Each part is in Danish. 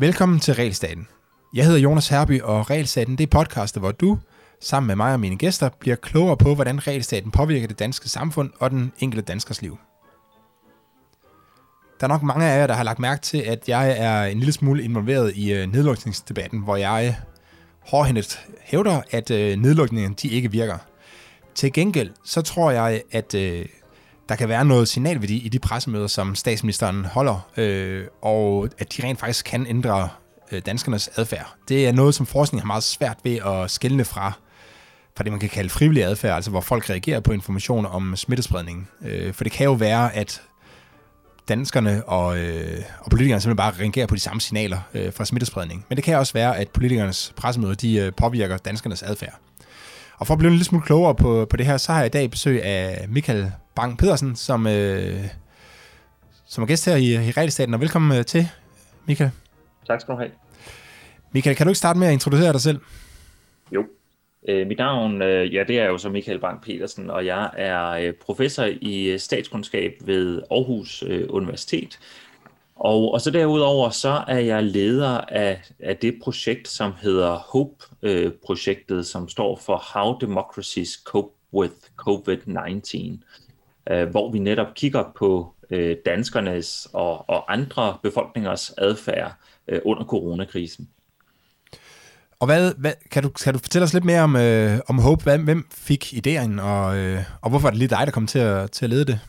Velkommen til Regelstaten. Jeg hedder Jonas Herby, og Regelstaten det er podcastet, hvor du, sammen med mig og mine gæster, bliver klogere på, hvordan regelstaten påvirker det danske samfund og den enkelte danskers liv. Der er nok mange af jer, der har lagt mærke til, at jeg er en lille smule involveret i øh, nedlukningsdebatten, hvor jeg hårdhændet hævder, at øh, nedlukningen de ikke virker. Til gengæld, så tror jeg, at øh, der kan være noget signalværdi i de pressemøder, som statsministeren holder, øh, og at de rent faktisk kan ændre øh, danskernes adfærd. Det er noget, som forskning har meget svært ved at skille fra, fra det, man kan kalde frivillig adfærd, altså hvor folk reagerer på information om smittespredning. Øh, for det kan jo være, at danskerne og, øh, og politikerne simpelthen bare reagerer på de samme signaler øh, fra smittespredning. Men det kan også være, at politikernes pressemøder de, øh, påvirker danskernes adfærd. Og for at blive en lille smule klogere på, på det her, så har jeg i dag besøg af Michael Bang Pedersen, som, øh, som er gæst her i, i Realstaten. Og velkommen øh, til, Michael. Tak skal du have. Michael, kan du ikke starte med at introducere dig selv? Jo. Øh, mit navn, øh, ja, det er jo så Michael Bang Petersen, og jeg er øh, professor i øh, statskundskab ved Aarhus øh, Universitet. Og, og så derudover, så er jeg leder af, af det projekt, som hedder HOPE-projektet, øh, som står for How Democracies Cope with COVID-19, øh, hvor vi netop kigger på øh, danskernes og, og andre befolkningers adfærd øh, under coronakrisen. Og hvad, hvad, kan, du, kan du fortælle os lidt mere om, øh, om Hope? Hvem, hvem fik ideen, og, øh, og hvorfor er det lige dig, der kom til at, til at lede det?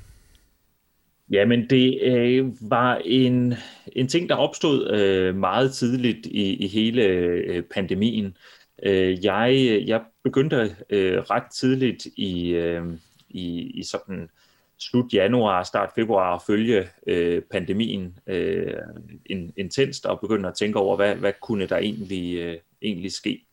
Jamen, det øh, var en, en ting, der opstod øh, meget tidligt i, i hele øh, pandemien. Øh, jeg, jeg begyndte øh, ret tidligt i, øh, i, i sådan slut januar, start februar at følge øh, pandemien øh, in, intenst og begynde at tænke over, hvad, hvad kunne der egentlig, øh, egentlig ske.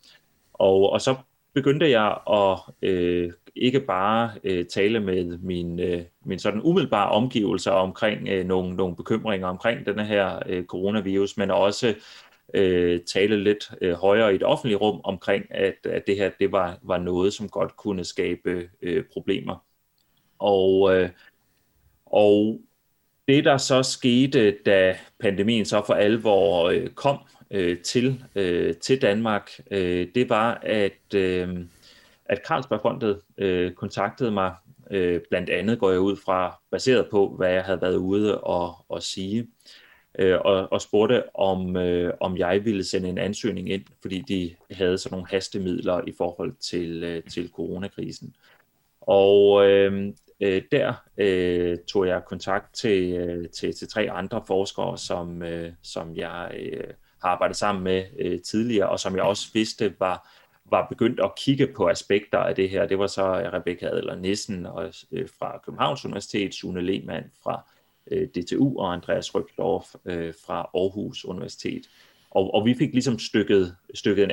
Og, og så begyndte jeg at øh, ikke bare øh, tale med min, øh, min sådan umiddelbare omgivelser omkring øh, nogle, nogle bekymringer omkring denne her øh, coronavirus, men også øh, tale lidt øh, højere i det offentlige rum omkring, at, at det her det var, var noget, som godt kunne skabe øh, problemer. Og, øh, og det, der så skete, da pandemien så for alvor øh, kom øh, til, øh, til Danmark, øh, det var, at, øh, at Carlsbergfondet øh, kontaktede mig, øh, blandt andet går jeg ud fra, baseret på, hvad jeg havde været ude og, og sige, øh, og, og spurgte, om, øh, om jeg ville sende en ansøgning ind, fordi de havde sådan nogle hastemidler i forhold til, øh, til coronakrisen. Og øh, øh, der øh, tog jeg kontakt til, øh, til, til tre andre forskere, som, øh, som jeg øh, har arbejdet sammen med øh, tidligere, og som jeg også vidste var, var begyndt at kigge på aspekter af det her. Det var så Rebecca Adler Nissen og, øh, fra Københavns Universitet, Sune Lehmann fra øh, DTU og Andreas Røgdorf øh, fra Aarhus Universitet. Og, og vi fik ligesom stykket, stykket en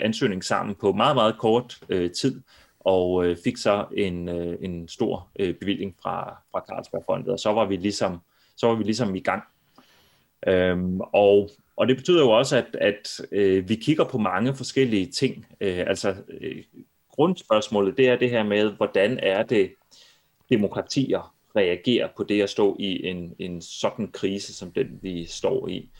ansøgning sammen på meget, meget kort øh, tid, og øh, fik så en, øh, en stor øh, bevilling fra, fra Carlsbergfondet, og så var vi ligesom, så var vi ligesom i gang. Øhm, og, og det betyder jo også, at, at øh, vi kigger på mange forskellige ting. Øh, altså øh, grundspørgsmålet, det er det her med, hvordan er det demokratier reagerer på det at stå i en, en sådan krise, som den vi står i.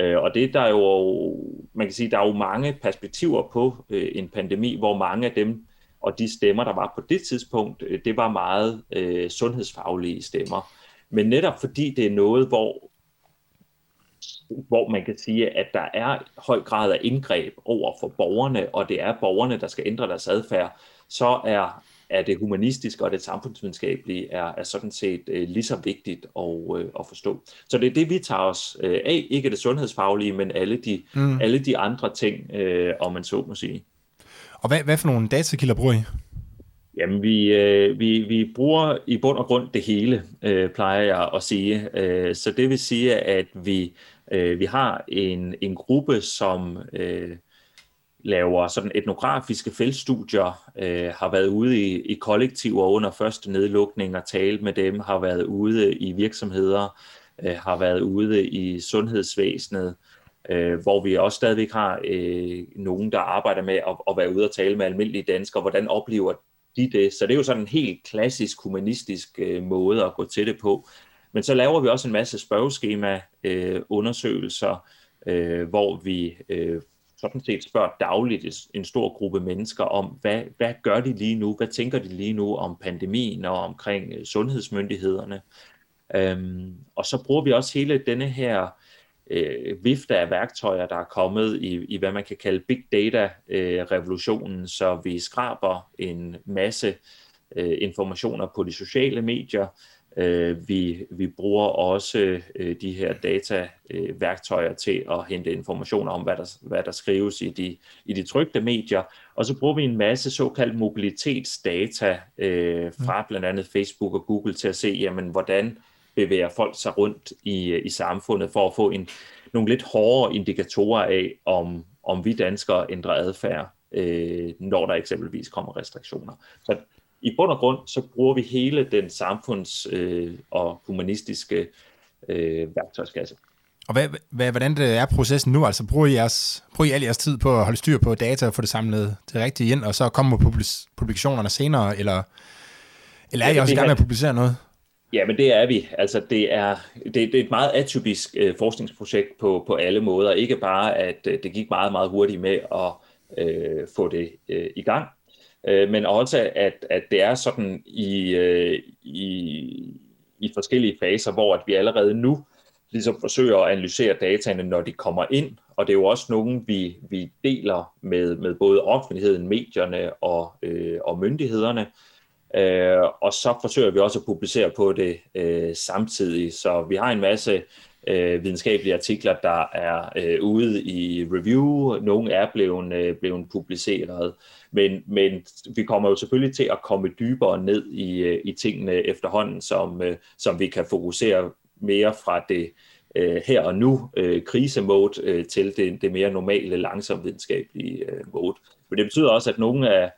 Øh, og det der er jo, man kan sige, der er jo mange perspektiver på øh, en pandemi, hvor mange af dem og de stemmer, der var på det tidspunkt, øh, det var meget øh, sundhedsfaglige stemmer. Men netop fordi det er noget, hvor, hvor man kan sige, at der er høj grad af indgreb over for borgerne, og det er borgerne, der skal ændre deres adfærd, så er, er det humanistiske og det samfundsvidenskabelige er, er sådan set øh, lige så vigtigt at, øh, at forstå. Så det er det, vi tager os øh, af. Ikke det sundhedsfaglige, men alle de, mm. alle de andre ting, øh, om man så må sige. Og hvad, hvad for nogle datakilder bruger I? Jamen, vi, øh, vi, vi bruger i bund og grund det hele, øh, plejer jeg at sige. Øh, så det vil sige, at vi, øh, vi har en, en gruppe, som øh, laver sådan etnografiske feltstudier, øh, har været ude i, i kollektiver under første nedlukning og talt med dem, har været ude i virksomheder, øh, har været ude i sundhedsvæsenet, øh, hvor vi også stadigvæk har øh, nogen, der arbejder med at, at være ude og tale med almindelige danskere, hvordan oplever de det. Så det er jo sådan en helt klassisk humanistisk øh, måde at gå til det på. Men så laver vi også en masse spørgeskema-undersøgelser, øh, øh, hvor vi øh, sådan set spørger dagligt en stor gruppe mennesker om, hvad, hvad gør de lige nu, hvad tænker de lige nu om pandemien og omkring øh, sundhedsmyndighederne. Øhm, og så bruger vi også hele denne her øh, vifte af værktøjer, der er kommet i, i hvad man kan kalde big data-revolutionen, øh, så vi skraber en masse øh, informationer på de sociale medier, Øh, vi, vi bruger også øh, de her dataværktøjer til at hente informationer om, hvad der, hvad der skrives i de, i de trygte medier. Og så bruger vi en masse såkaldt mobilitetsdata øh, fra blandt andet Facebook og Google til at se, jamen, hvordan bevæger folk sig rundt i, i samfundet for at få en, nogle lidt hårdere indikatorer af, om, om vi danskere ændrer adfærd, øh, når der eksempelvis kommer restriktioner. Så i bund og grund, så bruger vi hele den samfunds- øh, og humanistiske øh, værktøjskasse. Og hvad, hvad, hvordan det er processen nu? Altså bruger I, jeres, bruger I al jeres tid på at holde styr på data og få det samlet det rigtige ind, og så komme på publikationerne senere, eller, eller er I også i gang med at publicere noget? Ja, men det er vi. Altså, det er, det, det er et meget atypisk øh, forskningsprojekt på, på alle måder. Ikke bare, at øh, det gik meget, meget hurtigt med at øh, få det øh, i gang, øh, men også at, at det er sådan i, øh, i, i forskellige faser, hvor at vi allerede nu ligesom forsøger at analysere dataene, når de kommer ind, og det er jo også nogen, vi, vi deler med, med både offentligheden, medierne og, øh, og myndighederne, øh, og så forsøger vi også at publicere på det øh, samtidig, så vi har en masse øh, videnskabelige artikler, der er øh, ude i review. Nogle er blevet, øh, blevet publiceret, men, men vi kommer jo selvfølgelig til at komme dybere ned i, øh, i tingene efterhånden, som, øh, som vi kan fokusere mere fra det øh, her og nu øh, krisemode øh, til det, det mere normale, langsom videnskabelige øh, mode. Men det betyder også, at nogle af,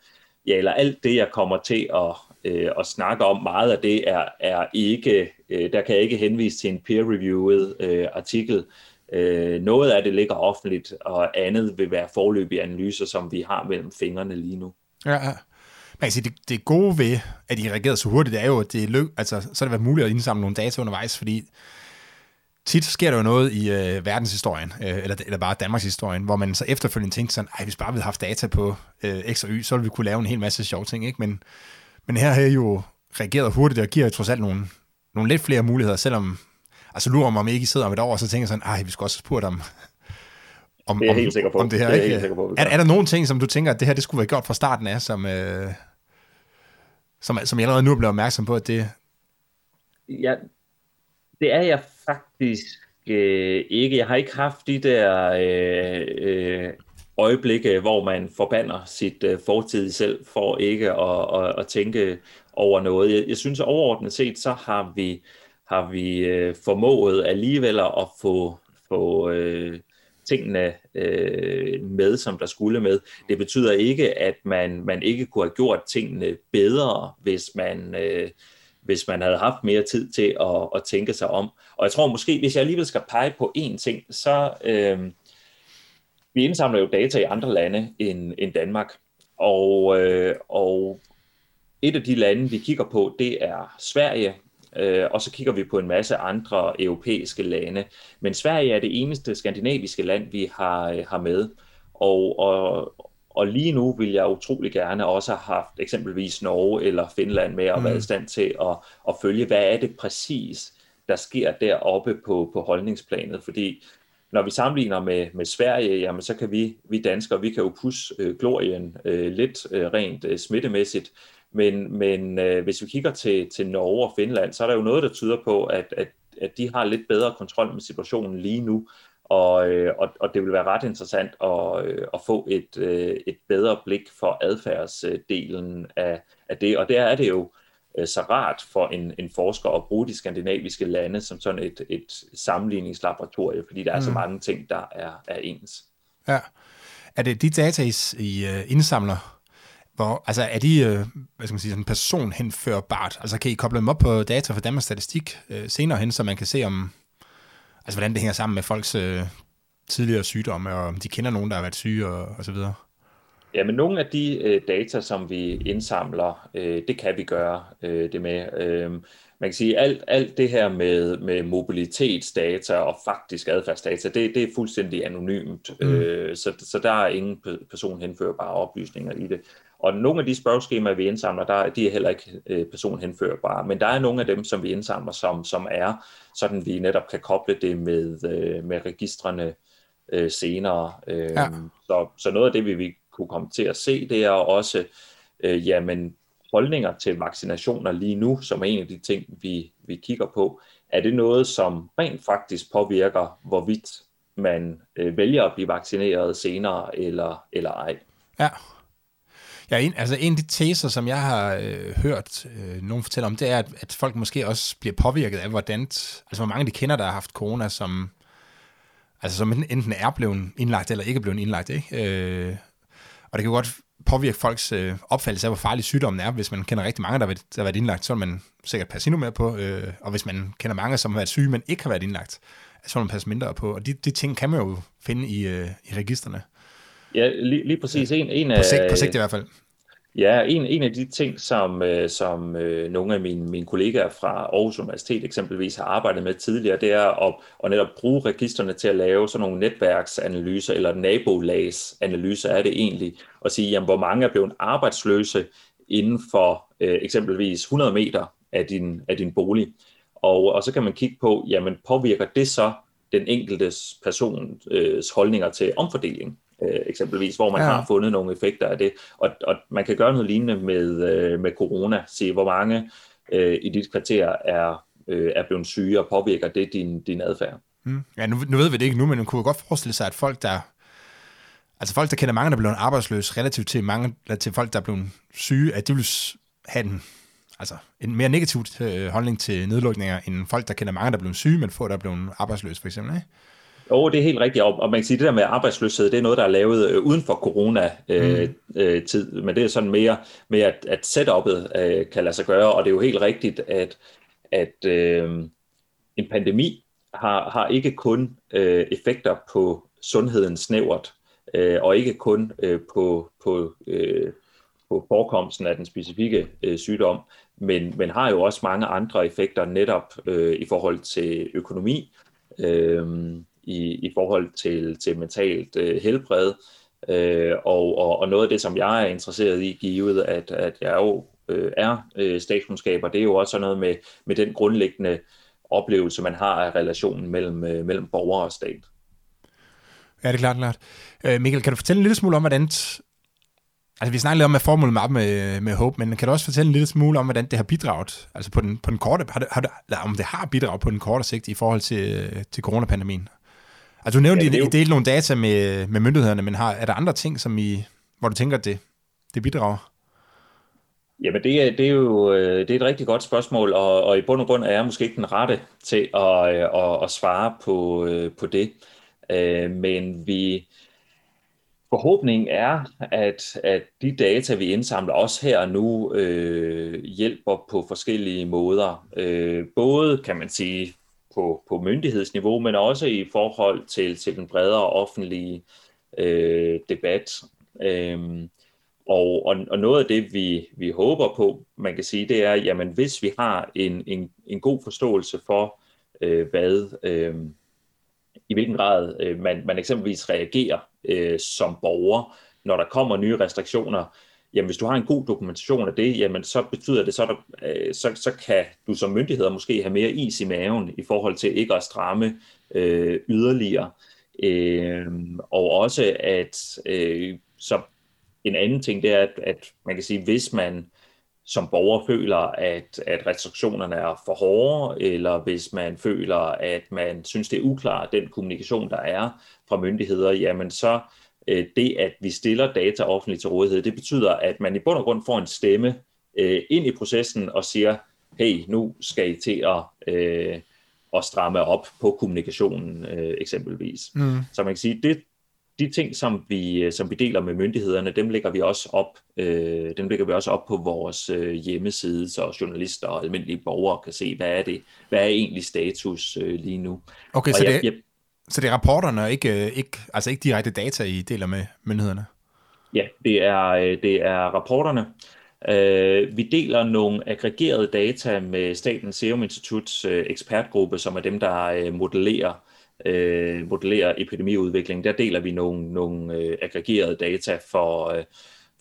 ja, eller alt det, jeg kommer til at, øh, at snakke om, meget af det er, er ikke, øh, der kan jeg ikke henvise til en peer-reviewet øh, artikel. Øh, noget af det ligger offentligt, og andet vil være forløbige analyser, som vi har mellem fingrene lige nu. Ja, ja. Man kan sige, det, det gode ved, at I reagerede så hurtigt, det er jo, at det løb, altså, så har det været muligt at indsamle nogle data undervejs, fordi tit sker der jo noget i øh, verdenshistorien, øh, eller, eller bare Danmarks historien, hvor man så efterfølgende tænkte sådan, ej, hvis bare vi havde haft data på øh, X og Y, så ville vi kunne lave en hel masse sjove ting, ikke? Men, men her har jeg jo reageret hurtigt, og giver trods alt nogle, nogle lidt flere muligheder, selvom, altså lurer mig, om ikke I sidder om et år, og så tænker sådan, ej, vi skal også have spurgt om, om, det er helt sikker på. Om det her, det er, ikke? På, er, er, der nogle ting, som du tænker, at det her det skulle være gjort fra starten af, som, øh, som, som jeg allerede nu er blevet opmærksom på, at det... Ja, det er jeg faktisk øh, ikke. Jeg har ikke haft de der øh, øh, øjeblikke, hvor man forbander sit øh, fortid selv for ikke at, at, at tænke over noget. Jeg, jeg synes overordnet set, så har vi, har vi øh, formået alligevel at få, få øh, tingene øh, med, som der skulle med. Det betyder ikke, at man, man ikke kunne have gjort tingene bedre, hvis man... Øh, hvis man havde haft mere tid til at, at tænke sig om. Og jeg tror måske, hvis jeg alligevel skal pege på én ting, så øh, vi indsamler jo data i andre lande end, end Danmark. Og, øh, og et af de lande, vi kigger på, det er Sverige, øh, og så kigger vi på en masse andre europæiske lande. Men Sverige er det eneste skandinaviske land, vi har, øh, har med. Og, og, og lige nu vil jeg utrolig gerne også have haft eksempelvis Norge eller Finland med og mm. været i stand til at, at følge, hvad er det præcis, der sker deroppe på, på holdningsplanet. Fordi når vi sammenligner med, med Sverige, jamen så kan vi, vi danskere, vi kan jo pusse øh, glorien øh, lidt øh, rent øh, smittemæssigt, men, men øh, hvis vi kigger til, til Norge og Finland, så er der jo noget, der tyder på, at, at, at de har lidt bedre kontrol med situationen lige nu, og, øh, og, og det vil være ret interessant at, øh, at få et, øh, et bedre blik for adfærdsdelen af, af det. Og der er det jo så rart for en, en forsker at bruge de skandinaviske lande som sådan et, et sammenligningslaboratorie, fordi der er mm. så mange ting, der er, er ens. Ja. Er det de data, I indsamler, hvor, altså er de, hvad skal man sige, sådan personhenførbart? Altså kan I koble dem op på data fra Danmarks Statistik senere hen, så man kan se, om, altså hvordan det hænger sammen med folks øh, tidligere sygdomme, og om de kender nogen, der har været syge og, og så videre? Ja, men nogle af de øh, data, som vi indsamler, øh, det kan vi gøre øh, det med. Øh, man kan sige, alt, alt det her med, med mobilitetsdata og faktisk adfærdsdata, det, det er fuldstændig anonymt, mm. øh, så, så der er ingen personhenførbare oplysninger i det. Og nogle af de spørgeskemaer, vi indsamler, der, de er heller ikke øh, personhenførbare, men der er nogle af dem, som vi indsamler, som, som er, sådan vi netop kan koble det med, øh, med registrene øh, senere. Øh, ja. så, så noget af det, vi, vi kunne komme til at se, det er også, øh, jamen, holdninger til vaccinationer lige nu, som er en af de ting, vi, vi kigger på. Er det noget, som rent faktisk påvirker, hvorvidt man øh, vælger at blive vaccineret senere eller, eller ej? Ja. Ja, en, altså en af de teser, som jeg har øh, hørt øh, nogen fortælle om, det er, at, at folk måske også bliver påvirket af, hvordan, altså hvor mange de kender, der har haft corona, som, altså som enten er blevet indlagt eller ikke er blevet indlagt, ikke? Øh, og det kan godt påvirke folks øh, opfattelse af, hvor farlig sygdommen er. Hvis man kender rigtig mange, der har været, der har været indlagt, så vil man sikkert passe endnu mere på. Øh, og hvis man kender mange, som har været syge, men ikke har været indlagt, så vil man passe mindre på. Og de, de ting kan man jo finde i, øh, i registerne. Ja, lige, lige præcis. En, en af, på, sigt, på sigt i hvert fald. Ja, en, en af de ting, som, øh, som øh, nogle af mine, mine kollegaer fra Aarhus Universitet eksempelvis har arbejdet med tidligere, det er at, at netop bruge registerne til at lave sådan nogle netværksanalyser eller nabolagsanalyser er det egentlig, og sige, jamen, hvor mange er blevet arbejdsløse inden for øh, eksempelvis 100 meter af din, af din bolig. Og, og så kan man kigge på, jamen påvirker det så den enkeltes persons øh, holdninger til omfordeling? Øh, eksempelvis, hvor man ja. har fundet nogle effekter af det. Og, og man kan gøre noget lignende med, øh, med corona, se hvor mange øh, i dit kvarter er, øh, er blevet syge, og påvirker det din, din adfærd. Mm. Ja, nu, nu ved vi det ikke nu, men man kunne godt forestille sig, at folk, der Altså folk, der kender mange, der er blevet arbejdsløse, relativt til, mange, til folk, der er blevet syge, at de vil have en, altså en mere negativ øh, holdning til nedlukninger, end folk, der kender mange, der er blevet syge, men få, der er blevet arbejdsløse, for eksempel. Ikke? Jo, det er helt rigtigt, og, man kan sige, at det der med arbejdsløshed, det er noget, der er lavet øh, uden for corona-tid, øh, mm. øh, men det er sådan mere, mere at, at setup'et øh, kan lade sig gøre, og det er jo helt rigtigt, at, at øh, en pandemi har, har ikke kun øh, effekter på sundheden snævert, øh, og ikke kun øh, på, på, øh, på forekomsten af den specifikke øh, sygdom, men, men har jo også mange andre effekter netop øh, i forhold til økonomi, øh, i, i forhold til, til mentalt øh, helbred. Øh, og, og, og noget af det, som jeg er interesseret i, givet at, at jeg jo øh, er øh, statskundskaber, det er jo også noget med, med den grundlæggende oplevelse, man har af relationen mellem, øh, mellem borger og stat. Ja, det er klart, klart. Øh, Mikkel, kan du fortælle en lille smule om, hvordan... Altså, vi snakker lidt om, hvad formålet med, med, med Hope, men kan du også fortælle en lille smule om, hvordan det har bidraget, altså på den, på den korte, har det, har det, om det har bidraget på den korte sigt i forhold til, øh, til coronapandemien? Altså du nævnte, ja, det I jo... nogle data med, med myndighederne, men har, er der andre ting, som I, hvor du tænker, at det, det bidrager? Jamen det er, det er jo øh, det er et rigtig godt spørgsmål, og, og i bund og grund er jeg måske ikke den rette til at, øh, at, at svare på, øh, på det. Men vi, forhåbningen er, at, at de data, vi indsamler også her nu, øh, hjælper på forskellige måder. Øh, både, kan man sige, på, på myndighedsniveau, men også i forhold til, til den bredere offentlige øh, debat. Øhm, og, og, og noget af det, vi, vi håber på, man kan sige, det er, jamen hvis vi har en, en, en god forståelse for, øh, hvad, øh, i hvilken grad øh, man, man eksempelvis reagerer øh, som borger, når der kommer nye restriktioner, jamen hvis du har en god dokumentation af det, jamen så betyder det, så, der, øh, så, så kan du som myndigheder måske have mere is i maven i forhold til ikke at stramme øh, yderligere. Øh, og også at øh, så en anden ting, det er, at, at man kan sige, hvis man som borger føler, at, at restriktionerne er for hårde, eller hvis man føler, at man synes, det er uklart, den kommunikation, der er fra myndigheder, jamen så øh, det, at vi stiller data offentligt til rådighed, det betyder, at man i bund og grund får en stemme øh, ind i processen og siger, hey, nu skal I til at, øh, at stramme op på kommunikationen øh, eksempelvis. Mm. Så man kan sige, det, de ting, som vi, som vi deler med myndighederne, dem lægger vi også op, øh, dem lægger vi også op på vores øh, hjemmeside, så journalister og almindelige borgere kan se, hvad er det, hvad er egentlig status øh, lige nu. Okay, og så jeg, det, jeg, så det er rapporterne, og ikke, øh, ikke, altså ikke direkte data, I deler med myndighederne? Ja, det er, øh, det er rapporterne. Øh, vi deler nogle aggregerede data med Statens Serum Instituts øh, ekspertgruppe, som er dem, der modellerer, modellerer epidemiudviklingen. Der deler vi nogle, nogle aggregerede data for,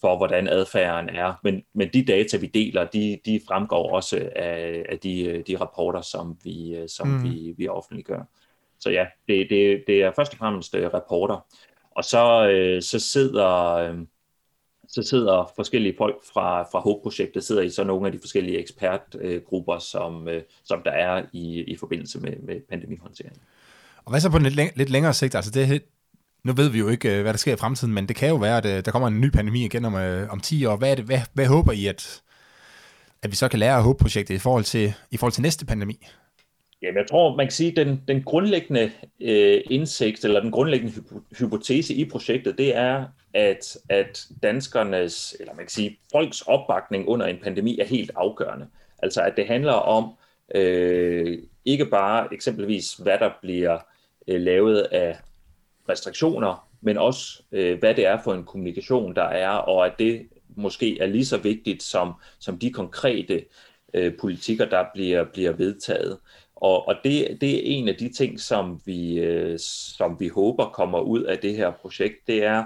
for hvordan adfærden er. Men, men de data, vi deler, de, de fremgår også af, af de, de rapporter, som vi, som mm. vi, vi offentliggør. Så ja, det, det, det er først og fremmest øh, rapporter. Og så, øh, så sidder... Øh, så sidder forskellige folk fra, fra HOPE-projektet sidder i så nogle af de forskellige ekspertgrupper, som, øh, som der er i, i forbindelse med, med pandemihåndtering. Og hvad så på en lidt, læng- lidt længere sigt? Altså det, nu ved vi jo ikke, øh, hvad der sker i fremtiden, men det kan jo være, at øh, der kommer en ny pandemi igen om, øh, om 10 år. Hvad, er det, hvad, hvad håber I, at, at vi så kan lære af HOPE-projektet i forhold til, i forhold til næste pandemi? Jamen, jeg tror, man kan sige, at den, den grundlæggende øh, indsigt, eller den grundlæggende hypotese i projektet, det er, at, at danskernes, eller man kan sige, folks opbakning under en pandemi er helt afgørende. Altså, at det handler om øh, ikke bare eksempelvis, hvad der bliver øh, lavet af restriktioner, men også, øh, hvad det er for en kommunikation, der er, og at det måske er lige så vigtigt som, som de konkrete øh, politikker, der bliver, bliver vedtaget. Og, og det, det er en af de ting, som vi, øh, som vi håber kommer ud af det her projekt, det er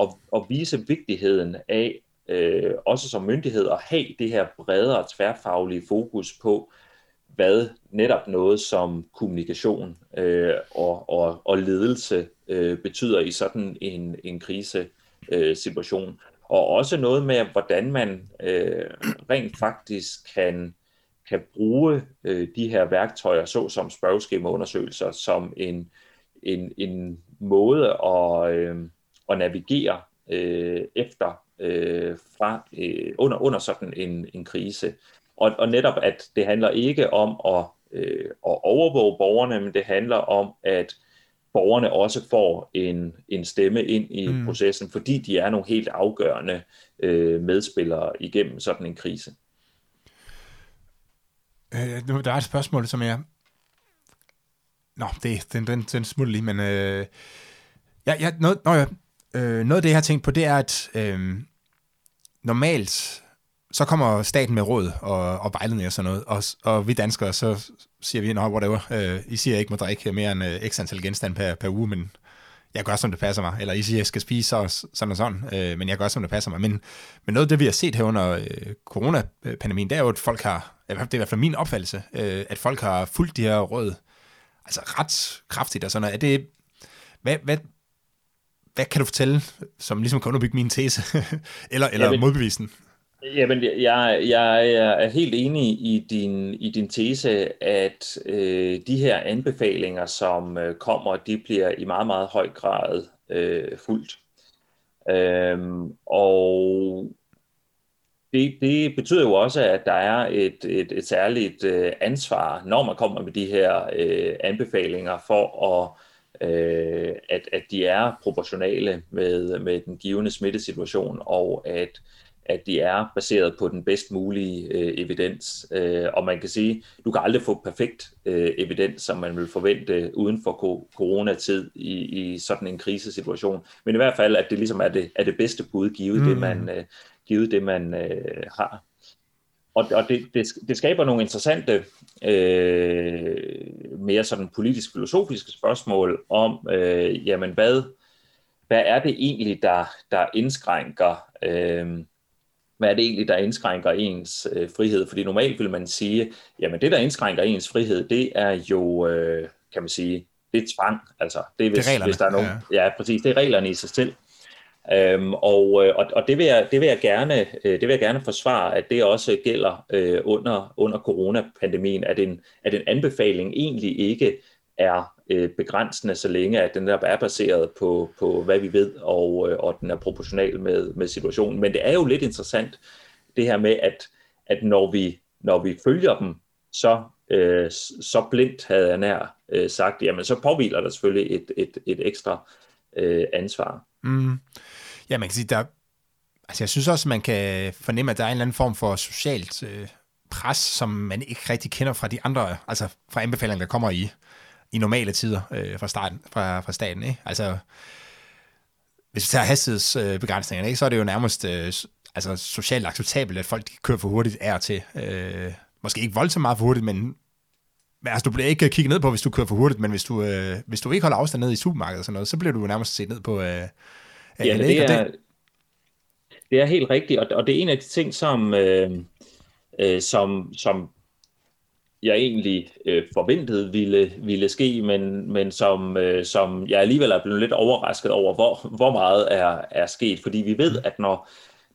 at, at vise vigtigheden af, øh, også som myndighed, at have det her bredere tværfaglige fokus på, hvad netop noget som kommunikation øh, og, og, og ledelse øh, betyder i sådan en, en krisesituation. Øh, og også noget med, hvordan man øh, rent faktisk kan kan bruge øh, de her værktøjer, såsom spørgeskemaundersøgelser, som en, en, en måde at, øh, at navigere øh, efter øh, fra øh, under, under sådan en, en krise. Og, og netop, at det handler ikke om at, øh, at overvåge borgerne, men det handler om, at borgerne også får en, en stemme ind i mm. processen, fordi de er nogle helt afgørende øh, medspillere igennem sådan en krise. Øh, nu, der er et spørgsmål, som jeg... Nå, det, den, den, den smutter lige, men... Øh, ja, ja, noget, nå, ja, øh, noget af det, jeg har tænkt på, det er, at øh, normalt, så kommer staten med råd og, og vejledning og sådan noget, og, og vi danskere, så siger vi, nå, whatever, øh, I siger, at I ikke må drikke mere end øh, x antal genstand per, per uge, men jeg gør, som det passer mig. Eller I siger, jeg skal spise så, sådan og sådan, øh, men jeg gør, som det passer mig. Men, men noget af det, vi har set her under øh, coronapandemien, det er jo, at folk har, det er i hvert fald min opfattelse, øh, at folk har fulgt de her råd altså ret kraftigt og sådan noget. Er det, hvad, hvad, hvad kan du fortælle, som ligesom kan underbygge min tese, eller, eller Jamen, modbevisen? Jamen, jeg, jeg er helt enig i din, i din tese, at øh, de her anbefalinger, som øh, kommer, de bliver i meget, meget høj grad øh, fuldt. Øhm, og det, det betyder jo også, at der er et, et, et særligt øh, ansvar, når man kommer med de her øh, anbefalinger, for at, øh, at, at de er proportionale med, med den givende smittesituation, og at at de er baseret på den bedst mulige øh, evidens. Øh, og man kan sige, du kan aldrig få perfekt øh, evidens, som man vil forvente uden for ko- coronatid i, i sådan en krisesituation. Men i hvert fald, at det ligesom er det, er det bedste bud, givet mm. det, man, øh, givet det, man øh, har. Og, og det, det, det skaber nogle interessante, øh, mere sådan politisk-filosofiske spørgsmål om, øh, jamen hvad, hvad er det egentlig, der, der indskrænker øh, hvad er det egentlig, der indskrænker ens øh, frihed? Fordi normalt vil man sige, jamen det, der indskrænker ens frihed, det er jo, øh, kan man sige, det er tvang. Altså, det er, hvis, det er hvis der er nogen, ja. ja, præcis, det er reglerne i sig selv. Øhm, og, øh, og, og det vil jeg, det vil jeg gerne, øh, det vil jeg gerne forsvare, at det også gælder øh, under under coronapandemien, at en at en anbefaling egentlig ikke er øh, begrænsende, så længe at den der er baseret på, på hvad vi ved, og, øh, og den er proportional med, med situationen. Men det er jo lidt interessant, det her med, at, at når, vi, når vi følger dem, så, øh, så blindt havde jeg nær øh, sagt, jamen så påviler der selvfølgelig et, et, et ekstra øh, ansvar. Mm. Ja, man kan sige, der, altså jeg synes også, man kan fornemme, at der er en eller anden form for socialt øh, pres, som man ikke rigtig kender fra de andre, altså fra anbefalinger, der kommer i i normale tider øh, fra, starten, fra, fra staten. Ikke? Altså, hvis vi tager hastighedsbegrænsningerne, ikke, så er det jo nærmest øh, altså, socialt acceptabelt, at folk kører for hurtigt er til. Øh, måske ikke voldsomt meget for hurtigt, men men altså, du bliver ikke kigget ned på, hvis du kører for hurtigt, men hvis du, øh, hvis du ikke holder afstand ned i supermarkedet og sådan noget, så bliver du nærmest set ned på. Øh, ja, det er, det... det er helt rigtigt, og, og det er en af de ting, som, øh, øh, som, som jeg egentlig øh, forventede ville, ville ske, men, men som, øh, som jeg alligevel er blevet lidt overrasket over, hvor, hvor meget er, er sket. Fordi vi ved, at når,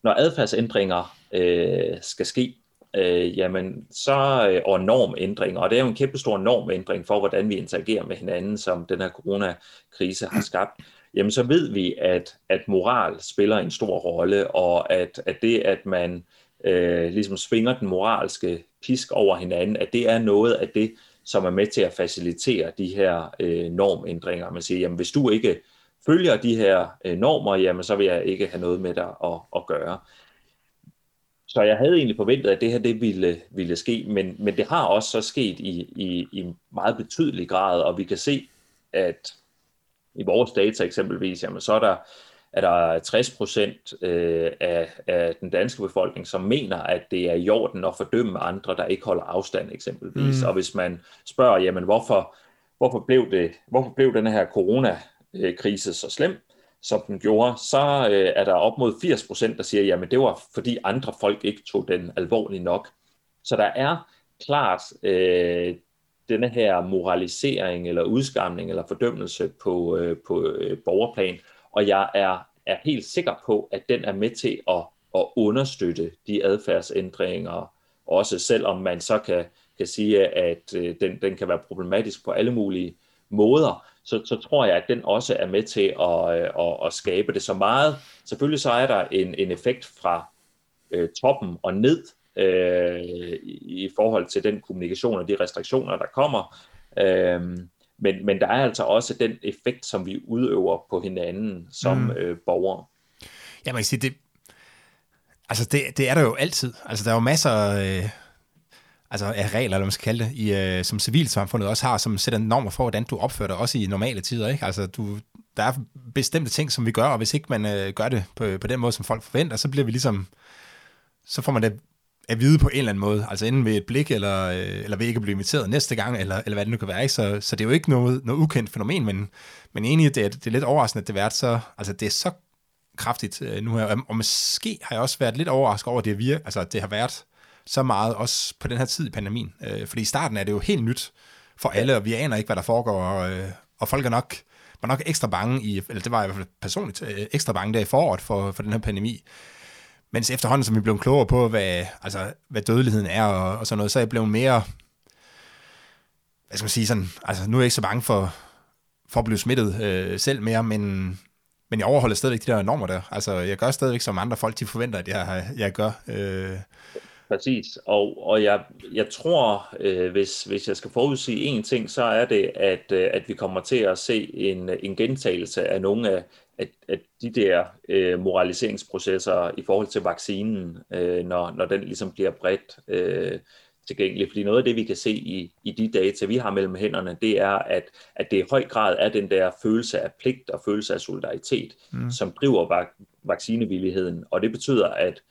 når adfærdsændringer øh, skal ske, øh, jamen så, øh, og normændringer, og det er jo en kæmpe stor normændring for, hvordan vi interagerer med hinanden, som den her coronakrise har skabt, jamen så ved vi, at, at moral spiller en stor rolle, og at, at det, at man øh, ligesom svinger den moralske pisk over hinanden, at det er noget af det, som er med til at facilitere de her øh, normændringer. Man siger, jamen hvis du ikke følger de her øh, normer, jamen så vil jeg ikke have noget med dig at, at gøre. Så jeg havde egentlig forventet, at det her det ville, ville ske, men, men det har også så sket i, i, i meget betydelig grad, og vi kan se, at i vores data eksempelvis, jamen så er der, er der 60 procent øh, af, af den danske befolkning, som mener, at det er i orden at fordømme andre, der ikke holder afstand eksempelvis. Mm. Og hvis man spørger, jamen hvorfor, hvorfor, blev, det, hvorfor blev den her coronakrise så slem, som den gjorde, så øh, er der op mod 80 procent, der siger, jamen det var fordi andre folk ikke tog den alvorligt nok. Så der er klart øh, denne her moralisering eller udskamning eller fordømmelse på, øh, på øh, borgerplan, og jeg er, er helt sikker på, at den er med til at, at understøtte de adfærdsændringer, også selvom man så kan, kan sige, at øh, den, den kan være problematisk på alle mulige måder, så, så tror jeg, at den også er med til at, øh, at, at skabe det så meget. Selvfølgelig så er der en, en effekt fra øh, toppen og ned øh, i forhold til den kommunikation og de restriktioner, der kommer. Øh, men, men der er altså også den effekt, som vi udøver på hinanden som mm. øh, borgere. Ja, man kan sige, det, altså det, det er der jo altid. Altså der er jo masser... Øh altså af regler, eller man skal kalde det, i, øh, som civilsamfundet også har, som sætter normer for, hvordan du opfører dig, også i normale tider. Ikke? Altså, du, der er bestemte ting, som vi gør, og hvis ikke man øh, gør det på, på den måde, som folk forventer, så bliver vi ligesom, så får man det at vide på en eller anden måde, altså enten ved et blik, eller, øh, eller ved ikke at blive inviteret næste gang, eller, eller hvad det nu kan være. Ikke? Så, så det er jo ikke noget, noget ukendt fænomen, men, men egentlig, det er, det er lidt overraskende, at det, været så, altså, det er så kraftigt øh, nu her, og, og måske har jeg også været lidt overrasket over, at det, virke, altså, det har været så meget, også på den her tid i pandemien. Øh, fordi i starten er det jo helt nyt for alle, og vi aner ikke, hvad der foregår, og, øh, og folk er nok, var nok ekstra bange, i, eller det var jeg i hvert fald personligt, øh, ekstra bange der i foråret for, for den her pandemi. Mens efterhånden, som vi blev klogere på, hvad, altså, hvad dødeligheden er og, og sådan noget, så er jeg blevet mere, hvad skal man sige sådan, altså nu er jeg ikke så bange for, for at blive smittet øh, selv mere, men, men jeg overholder stadigvæk de der normer der. Altså, jeg gør stadigvæk, som andre folk de forventer, at jeg, jeg gør. Øh, Præcis, og, og jeg, jeg tror, øh, hvis, hvis jeg skal forudsige en ting, så er det, at, øh, at vi kommer til at se en, en gentagelse af nogle af, af, af de der øh, moraliseringsprocesser i forhold til vaccinen, øh, når, når den ligesom bliver bredt øh, tilgængelig. Fordi noget af det, vi kan se i, i de data, vi har mellem hænderne, det er, at, at det i høj grad er den der følelse af pligt og følelse af solidaritet, mm. som driver vaccinevilligheden. Og det betyder, at,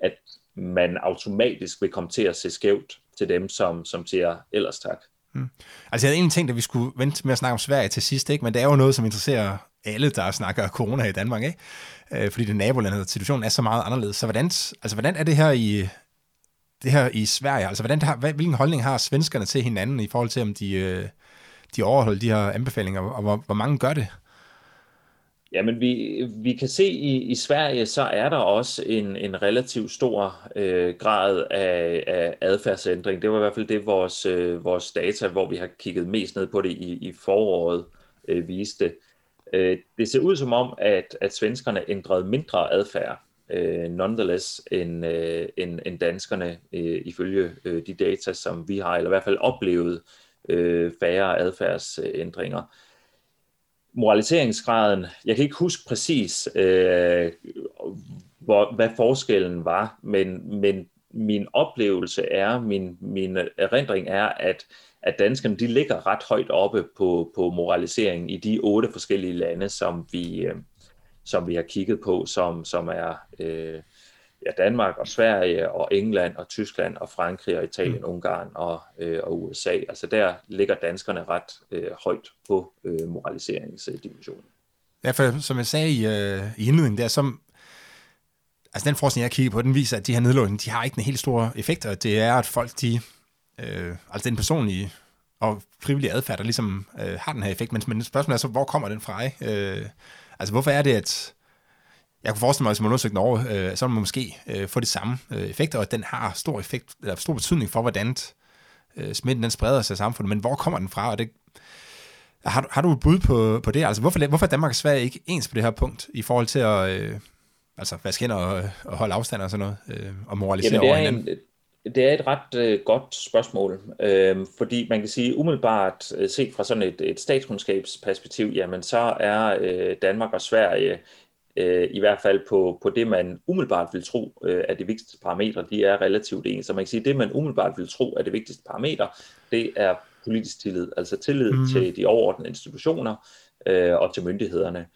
at man automatisk vil komme til at se skævt til dem, som, som siger ellers tak. Hmm. Altså jeg havde egentlig tænkt, at vi skulle vente med at snakke om Sverige til sidst, ikke? men det er jo noget, som interesserer alle, der snakker corona i Danmark, ikke? Øh, fordi det nabolandet, situationen er så meget anderledes. Så hvordan, altså, hvordan er det her i, det her i Sverige? Altså, hvordan, har, hvilken holdning har svenskerne til hinanden i forhold til, om de, øh, de overholder de her anbefalinger, og hvor, hvor mange gør det? Jamen, vi, vi kan se i, i Sverige, så er der også en, en relativt stor øh, grad af, af adfærdsændring. Det var i hvert fald det, vores, øh, vores data, hvor vi har kigget mest ned på det i, i foråret, øh, viste. Øh, det ser ud som om, at, at svenskerne ændrede mindre adfærd, øh, nonetheless, end, øh, end, end danskerne, øh, ifølge øh, de data, som vi har, eller i hvert fald oplevet øh, færre adfærdsændringer moraliseringsgraden, jeg kan ikke huske præcis, øh, hvor, hvad forskellen var, men, men min oplevelse er, min, min erindring er, at, at danskerne de ligger ret højt oppe på, på moralisering i de otte forskellige lande, som vi, øh, som vi har kigget på, som, som er øh, ja, Danmark og Sverige og England og Tyskland og Frankrig og Italien, mm. Ungarn og, øh, og USA. Altså der ligger danskerne ret øh, højt på øh, moraliseringsdimensionen. Ja, for som jeg sagde i, øh, i indledningen der, som, altså den forskning, jeg kigger på, den viser, at de her nedlukninger, de har ikke en helt stor effekt, og det er, at folk, de, øh, altså den personlige og frivillige adfærd, der ligesom øh, har den her effekt, men, men spørgsmålet er så, hvor kommer den fra? Ikke? Øh, altså hvorfor er det, at jeg kunne forestille mig, at hvis man undersøgte Norge, øh, så vil man måske øh, få det samme øh, effekter, og at den har stor, effekt, eller stor betydning for, hvordan øh, smitten den spreder sig i samfundet. Men hvor kommer den fra? Og det, har, har du et bud på, på det? Altså, hvorfor, hvorfor er Danmark og Sverige ikke ens på det her punkt, i forhold til at øh, altså, vaske hænder og, og holde afstand og sådan noget, øh, og moralisere Jamen, over hinanden? En, det er et ret øh, godt spørgsmål, øh, fordi man kan sige umiddelbart øh, set fra sådan et, et statskundskabsperspektiv, jamen så er øh, Danmark og Sverige øh, i hvert fald på, på det, man umiddelbart vil tro øh, er det vigtigste parametre, de er relativt ens. Så man kan sige, at det, man umiddelbart vil tro er det vigtigste parameter, det er politisk tillid, altså tillid mm. til de overordnede institutioner øh, og til myndighederne.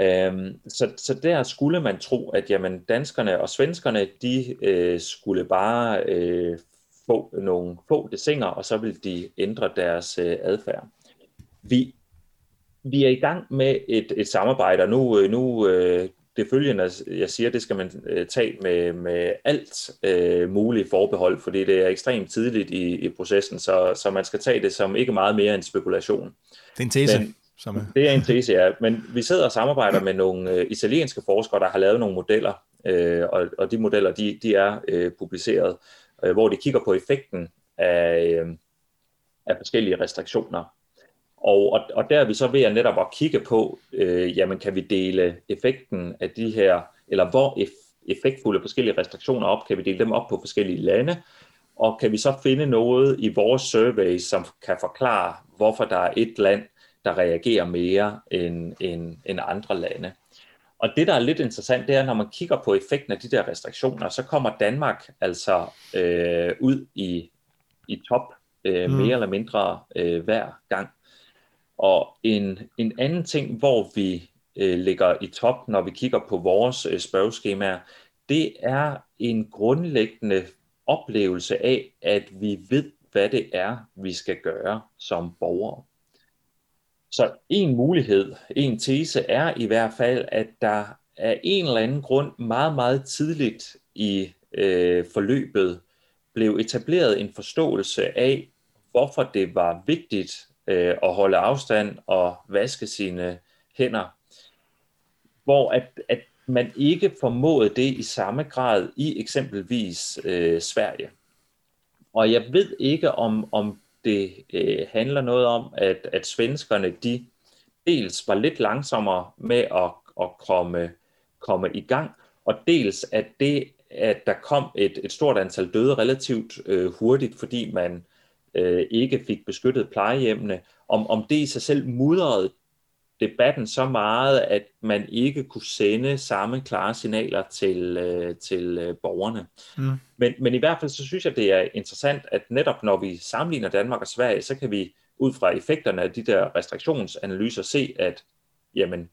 Øhm, så, så der skulle man tro, at jamen, danskerne og svenskerne, de øh, skulle bare øh, få nogle få desinger, og så vil de ændre deres øh, adfærd. Vi vi er i gang med et, et samarbejde, og nu, øh, nu øh, det følgende, jeg siger, det skal man øh, tage med, med alt øh, muligt forbehold, fordi det er ekstremt tidligt i, i processen, så, så man skal tage det som ikke meget mere end spekulation. Det er en tese. Men, som er... Det er en tese, ja. Men vi sidder og samarbejder med nogle øh, italienske forskere, der har lavet nogle modeller, øh, og, og de modeller, de, de er øh, publiceret, øh, hvor de kigger på effekten af, øh, af forskellige restriktioner og, og, og der er vi så ved at netop at kigge på, øh, jamen kan vi dele effekten af de her, eller hvor effektfulde forskellige restriktioner op, kan vi dele dem op på forskellige lande, og kan vi så finde noget i vores survey, som kan forklare, hvorfor der er et land, der reagerer mere end, end, end andre lande. Og det, der er lidt interessant, det er, når man kigger på effekten af de der restriktioner, så kommer Danmark altså øh, ud i, i top øh, mere mm. eller mindre øh, hver gang. Og en, en anden ting, hvor vi øh, ligger i top, når vi kigger på vores øh, spørgeskemaer, det er en grundlæggende oplevelse af, at vi ved, hvad det er, vi skal gøre som borgere. Så en mulighed, en tese er i hvert fald, at der af en eller anden grund meget, meget tidligt i øh, forløbet blev etableret en forståelse af, hvorfor det var vigtigt øh, og holde afstand og vaske sine hænder. Hvor at, at man ikke formåede det i samme grad i eksempelvis øh, Sverige. Og jeg ved ikke, om, om det øh, handler noget om, at, at svenskerne de dels var lidt langsommere med at, at komme, komme i gang, og dels at det, at der kom et, et stort antal døde relativt øh, hurtigt, fordi man øh, ikke fik beskyttet plejehjemmene, om, om det i sig selv mudrede debatten så meget, at man ikke kunne sende samme klare signaler til, øh, til øh, borgerne. Mm. Men, men i hvert fald så synes jeg, det er interessant, at netop når vi sammenligner Danmark og Sverige, så kan vi ud fra effekterne af de der restriktionsanalyser se, at jamen,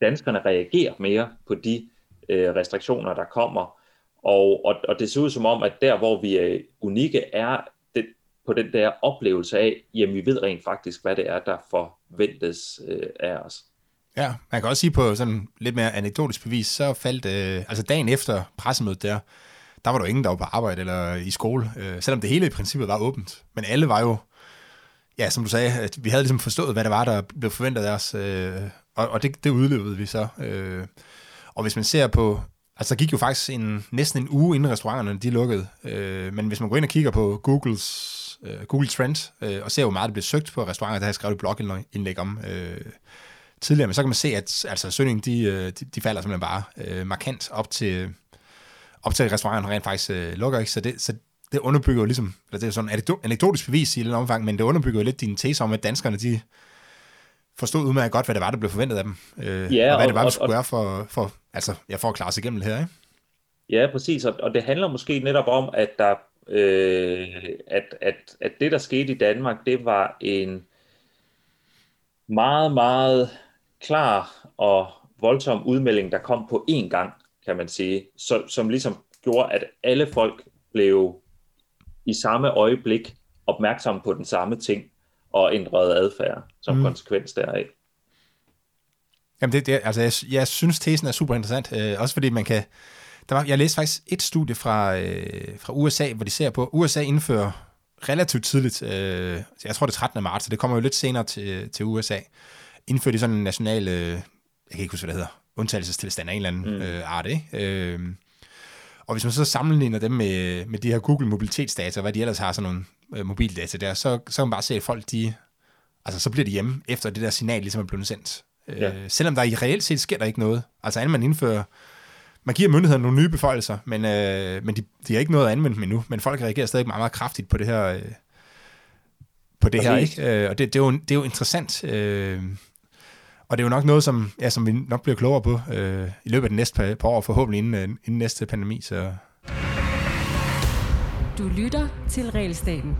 danskerne reagerer mere på de øh, restriktioner, der kommer. Og, og, og det ser ud som om, at der, hvor vi er unikke, er på den der oplevelse af, jamen vi ved rent faktisk, hvad det er, der forventes øh, af os. Ja, man kan også sige på sådan lidt mere anekdotisk bevis, så faldt, øh, altså dagen efter pressemødet der, der var der ingen, der var på arbejde eller i skole, øh, selvom det hele i princippet var åbent. Men alle var jo, ja, som du sagde, at vi havde ligesom forstået, hvad det var, der blev forventet af os, øh, og, og det, det udlevede vi så. Øh, og hvis man ser på, altså der gik jo faktisk en, næsten en uge, inden restauranterne de lukkede, øh, men hvis man går ind og kigger på Googles øh, Google Trends, øh, og ser, hvor meget det bliver søgt på restauranter. Der har jeg skrevet et blogindlæg om øh, tidligere, men så kan man se, at altså, søgningen, de, øh, de, de falder simpelthen bare øh, markant op til, op til restauranterne rent faktisk øh, lukker, ikke? Så det, så det underbygger jo ligesom, eller det er sådan en anekdotisk bevis i et omfang, men det underbygger jo lidt din tese om, at danskerne, de forstod udmærket godt, hvad det var, der blev forventet af dem, øh, ja, og hvad og, det var, vi skulle og, gøre for, for, altså, ja, for at klare sig igennem det her, ikke? Ja, præcis, og, og det handler måske netop om, at der øh, at, at, at det, der skete i Danmark, det var en meget, meget klar og voldsom udmelding, der kom på én gang, kan man sige, så, som ligesom gjorde, at alle folk blev i samme øjeblik opmærksomme på den samme ting og ændrede adfærd som mm. konsekvens deraf. Jamen det, det, altså jeg, jeg synes, tesen er super interessant, øh, også fordi man kan, der var, jeg læste faktisk et studie fra, øh, fra USA, hvor de ser på, USA indfører relativt tidligt, øh, jeg tror det er 13. marts, så det kommer jo lidt senere til, til USA, indfører de sådan en national, øh, jeg kan ikke huske, hvad det hedder, undtagelsestilstand af en eller anden mm. øh, art, ikke? Øh, og hvis man så sammenligner dem med, med de her Google mobilitetsdata, hvad de ellers har sådan nogle øh, mobildata der, så, så kan man bare se, at folk, de, altså så bliver de hjemme, efter det der signal ligesom er blevet sendt. Øh, ja. Selvom der i reelt set sker der ikke noget. Altså andet man indfører, man giver myndighederne nogle nye beføjelser, men, øh, men de, de har ikke noget at anvende dem endnu, men folk reagerer stadig meget, meget kraftigt på det her, øh, på det her, ikke? Øh, og det, det, er jo, det er jo interessant, øh, og det er jo nok noget, som, ja, som vi nok bliver klogere på øh, i løbet af de næste par, par år, forhåbentlig inden, øh, inden næste pandemi. Så. Du lytter til Realstaten.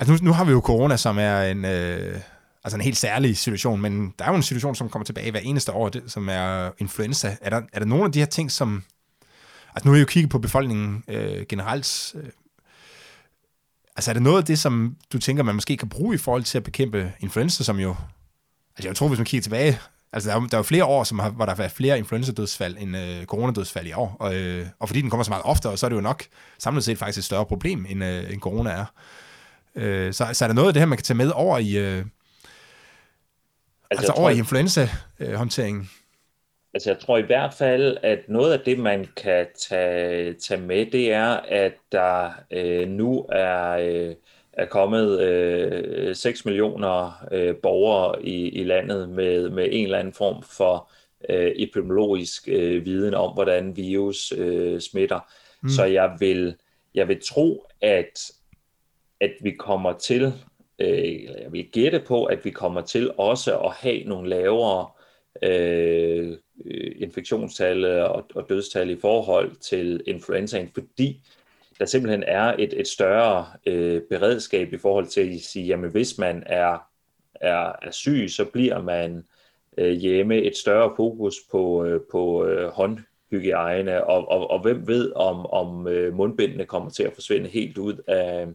Altså nu, nu har vi jo corona, som er en, øh, altså en helt særlig situation, men der er jo en situation, som kommer tilbage hver eneste år, det, som er influenza. Er der, er der nogle af de her ting, som... Altså nu har jeg jo kigget på befolkningen øh, generelt. Øh, altså er det noget af det, som du tænker, man måske kan bruge i forhold til at bekæmpe influenza, som jo... Altså jeg tror, hvis man kigger tilbage, altså der er, der er jo flere år, som har, hvor der har været flere influenza-dødsfald end øh, coronadødsfald i år, og, øh, og fordi den kommer så meget oftere, så er det jo nok samlet set faktisk et større problem, end, øh, end corona er. Øh, så, så er der noget af det her, man kan tage med over i, øh, altså, altså over tror, i influenza-håndteringen? Altså jeg tror i hvert fald, at noget af det, man kan tage, tage med, det er, at der øh, nu er, øh, er kommet øh, 6 millioner øh, borgere i, i landet med, med en eller anden form for øh, epidemiologisk øh, viden om, hvordan virus øh, smitter. Mm. Så jeg vil, jeg vil tro, at at vi kommer til, øh, jeg vil gætte på, at vi kommer til også at have nogle lavere øh, øh, infektionstal og, og dødstal i forhold til influenzaen, fordi der simpelthen er et, et større øh, beredskab i forhold til at sige, jamen hvis man er, er, er syg, så bliver man øh, hjemme. Et større fokus på, øh, på øh, håndhygiejne, og, og, og hvem ved, om, om øh, mundbindene kommer til at forsvinde helt ud af,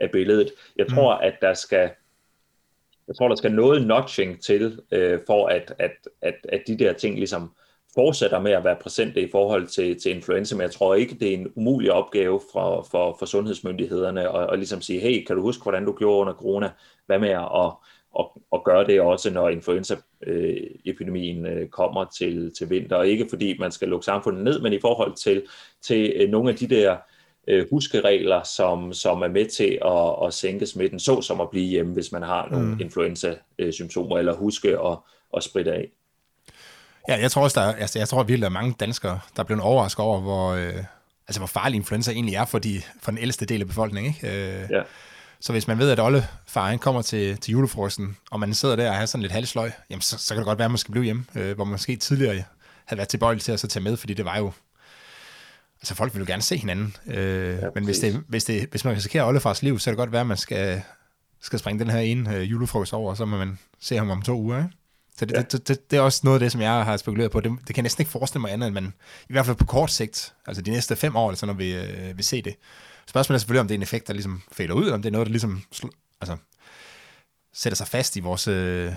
af billedet. Jeg tror, mm. at der skal jeg tror, der skal noget notching til, øh, for at, at, at, at de der ting ligesom fortsætter med at være præsente i forhold til, til influenza, men jeg tror ikke, det er en umulig opgave for, for, for sundhedsmyndighederne at, at ligesom sige, hey, kan du huske, hvordan du gjorde under corona? Hvad med at, at, at, at gøre det også, når influenzaepidemien øh, kommer til, til vinter? Og ikke fordi man skal lukke samfundet ned, men i forhold til, til øh, nogle af de der øh, huskeregler, som, som er med til at, at sænke smitten, så som at blive hjemme, hvis man har nogle mm. influenza-symptomer, eller huske at, at spritte af. Ja, jeg tror også, der er, altså, jeg tror virkelig, der er mange danskere, der er blevet overrasket over, hvor, øh, altså, hvor farlig influenza egentlig er for, de, for den ældste del af befolkningen. Ikke? Øh, ja. Så hvis man ved, at oldefaren kommer til, til julefrosten, og man sidder der og har sådan lidt halsløg, jamen så, så kan det godt være, at man skal blive hjemme, øh, hvor man måske tidligere havde været tilbøjelig til at så tage med, fordi det var jo altså folk vil jo gerne se hinanden, øh, ja, men hvis, det, hvis, det, hvis man risikerer oldefars liv, så er det godt være, at man skal, skal springe den her ene øh, julefrokost over, og så må man se ham om to uger, ikke? Så det, ja. det, det, det er også noget af det, som jeg har spekuleret på. Det, det kan jeg næsten ikke forestille mig andet, end man, i hvert fald på kort sigt, altså de næste fem år, eller sådan, når vi øh, vil se det. Spørgsmålet er selvfølgelig, om det er en effekt, der ligesom falder ud, om det er noget, der ligesom altså, sætter sig fast i vores, øh,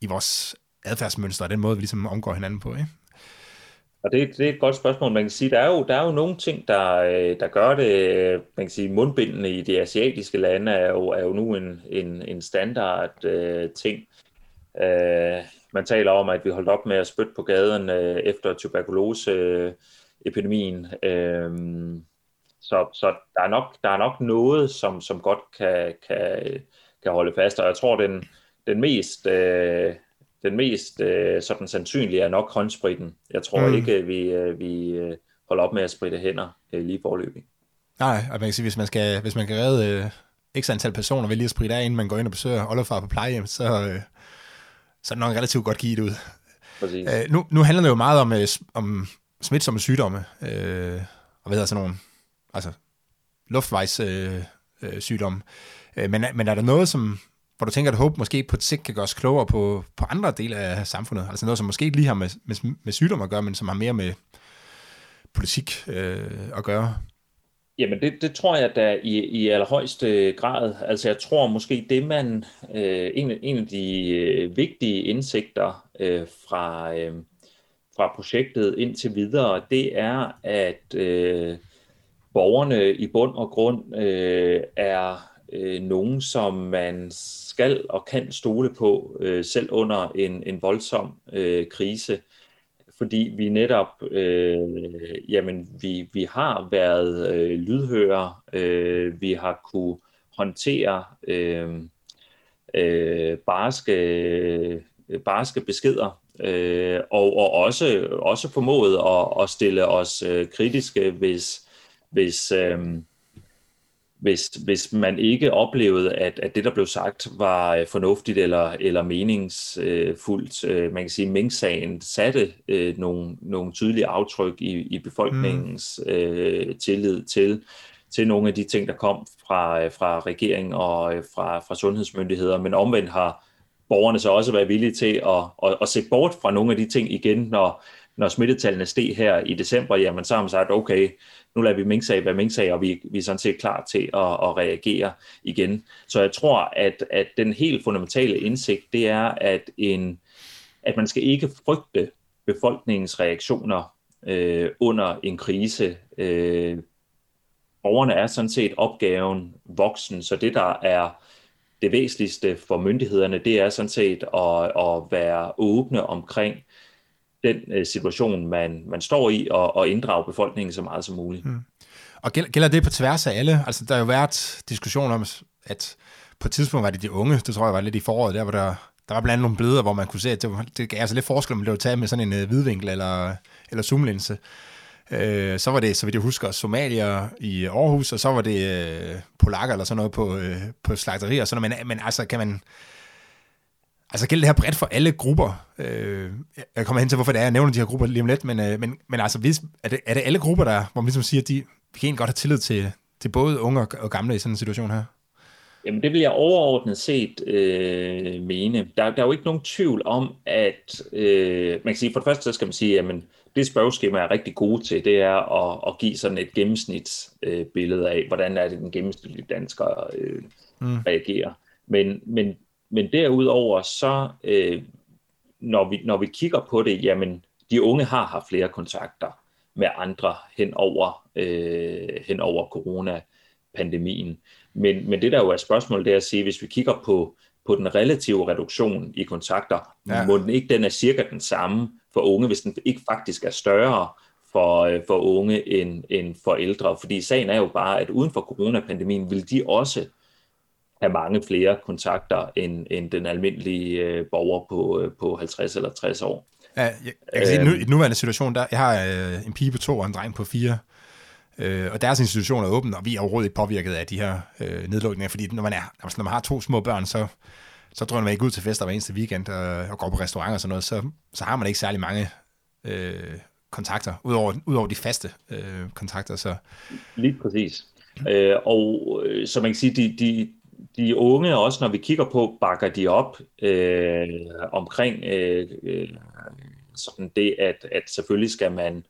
i vores adfærdsmønster, og den måde, vi ligesom omgår hinanden på. Ikke? Og det, det er et godt spørgsmål. Man kan sige, der er jo, der er jo nogle ting, der, øh, der gør det. Øh, man kan sige, mundbindene i de asiatiske lande er jo, er jo nu en, en, en standard øh, ting. Øh, man taler om, at vi holdt op med at spytte på gaden øh, efter tuberkuloseepidemien. Øh, så, så der er nok, der er nok noget, som, som godt kan, kan, kan holde fast. Og jeg tror, den, den mest... Øh, den mest øh, sådan sandsynlige er nok håndspritten. Jeg tror mm. ikke, vi, øh, vi øh, holder op med at spritte hænder øh, lige forløbig. Nej, og man kan sige, hvis man, skal, hvis man kan redde øh, antal personer ved lige at spritte af, inden man går ind og besøger oldefar på plejehjem, så, øh, så er det nok relativt godt givet ud. Præcis. Øh, nu, nu handler det jo meget om, øh, om smitsomme sygdomme, øh, og hvad hedder sådan nogle, altså luftvejs øh, øh, sygdomme. Øh, men, men er der noget, som hvor du tænker, at håb måske på et sigt kan gøre os klogere på, på andre dele af samfundet? Altså noget, som måske ikke lige har med, med, med sygdom at gøre, men som har mere med politik øh, at gøre? Jamen det, det tror jeg da i, i allerhøjeste grad. Altså jeg tror måske det man, øh, en, en af de øh, vigtige indsigter øh, fra, øh, fra projektet indtil videre, det er at øh, borgerne i bund og grund øh, er øh, nogen, som man skal og kan stole på, øh, selv under en, en voldsom øh, krise. Fordi vi netop, øh, jamen, vi, vi har været øh, lydhøre, øh, vi har kunne håndtere øh, øh, barske, øh, barske beskeder, øh, og, og også, også formået at, at stille os øh, kritiske, hvis, hvis øh, hvis, hvis man ikke oplevede, at, at det, der blev sagt, var øh, fornuftigt eller, eller meningsfuldt. Øh, man kan sige, at Mink-sagen satte øh, nogle, nogle tydelige aftryk i, i befolkningens mm. øh, tillid til, til nogle af de ting, der kom fra, fra regeringen og fra, fra sundhedsmyndigheder, men omvendt har borgerne så også været villige til at, at, at se bort fra nogle af de ting igen, når, når smittetallene steg her i december, jamen så har man sagt, okay, nu lader vi minksag være minksag, og vi, vi er sådan set klar til at, at reagere igen. Så jeg tror, at, at den helt fundamentale indsigt, det er, at, en, at man skal ikke frygte befolkningens reaktioner øh, under en krise. Øh, borgerne er sådan set opgaven voksen, så det, der er det væsentligste for myndighederne, det er sådan set at, at være åbne omkring den øh, situation, man, man står i, og, og inddrage befolkningen så meget som muligt. Mm. Og gælder det på tværs af alle? Altså, der har jo været diskussion om, at på et tidspunkt var det de unge, det tror jeg var lidt i foråret, der hvor der, der var blandt andet nogle billeder, hvor man kunne se, at det, var, det gav altså lidt forskel, om det var taget med sådan en øh, hvidvinkel eller, eller zoomlinse. Øh, så var det, så vidt jeg husker, somalier i Aarhus, og så var det øh, polakker eller sådan noget på, øh, på slagterier. Sådan noget. Men, men altså, kan man, Altså gælder det her bredt for alle grupper? Øh, jeg kommer hen til, hvorfor det er, jeg nævner de her grupper lige om lidt, men, øh, men, men altså, hvis, er, det, er det alle grupper, der, hvor man ligesom siger, at de kan egentlig godt have tillid til, til både unge og, gamle i sådan en situation her? Jamen det vil jeg overordnet set øh, mene. Der, der er jo ikke nogen tvivl om, at øh, man kan sige, for det første så skal man sige, at det spørgeskema er rigtig gode til, det er at, at give sådan et gennemsnitsbillede øh, af, hvordan er det den gennemsnitlige dansker øh, mm. reagerer. Men, men men derudover så, øh, når, vi, når vi kigger på det, jamen de unge har haft flere kontakter med andre hen over, øh, hen over coronapandemien. Men, men det der jo er spørgsmålet, det er at sige, hvis vi kigger på, på den relative reduktion i kontakter, ja. må den ikke den er cirka den samme for unge, hvis den ikke faktisk er større for, øh, for unge end, end for ældre. Fordi sagen er jo bare, at uden for coronapandemien vil de også have mange flere kontakter end, end den almindelige øh, borger på, øh, på 50 eller 60 år. Ja, jeg, jeg kan sige, nu, i den nuværende situation, der, jeg har øh, en pige på to og en dreng på fire, øh, og deres institution er åben, og vi er overhovedet ikke påvirket af de her øh, nedlukninger, fordi når man, er, når man har to små børn, så, så tror man ikke ud til fester hver eneste weekend og, og går på restauranter og sådan noget, så, så har man ikke særlig mange øh, kontakter, udover, udover de faste øh, kontakter. Så. Lige præcis. Øh, og øh, så man kan sige, de, de, de unge, også når vi kigger på, bakker de op øh, omkring øh, øh, sådan det, at, at selvfølgelig skal man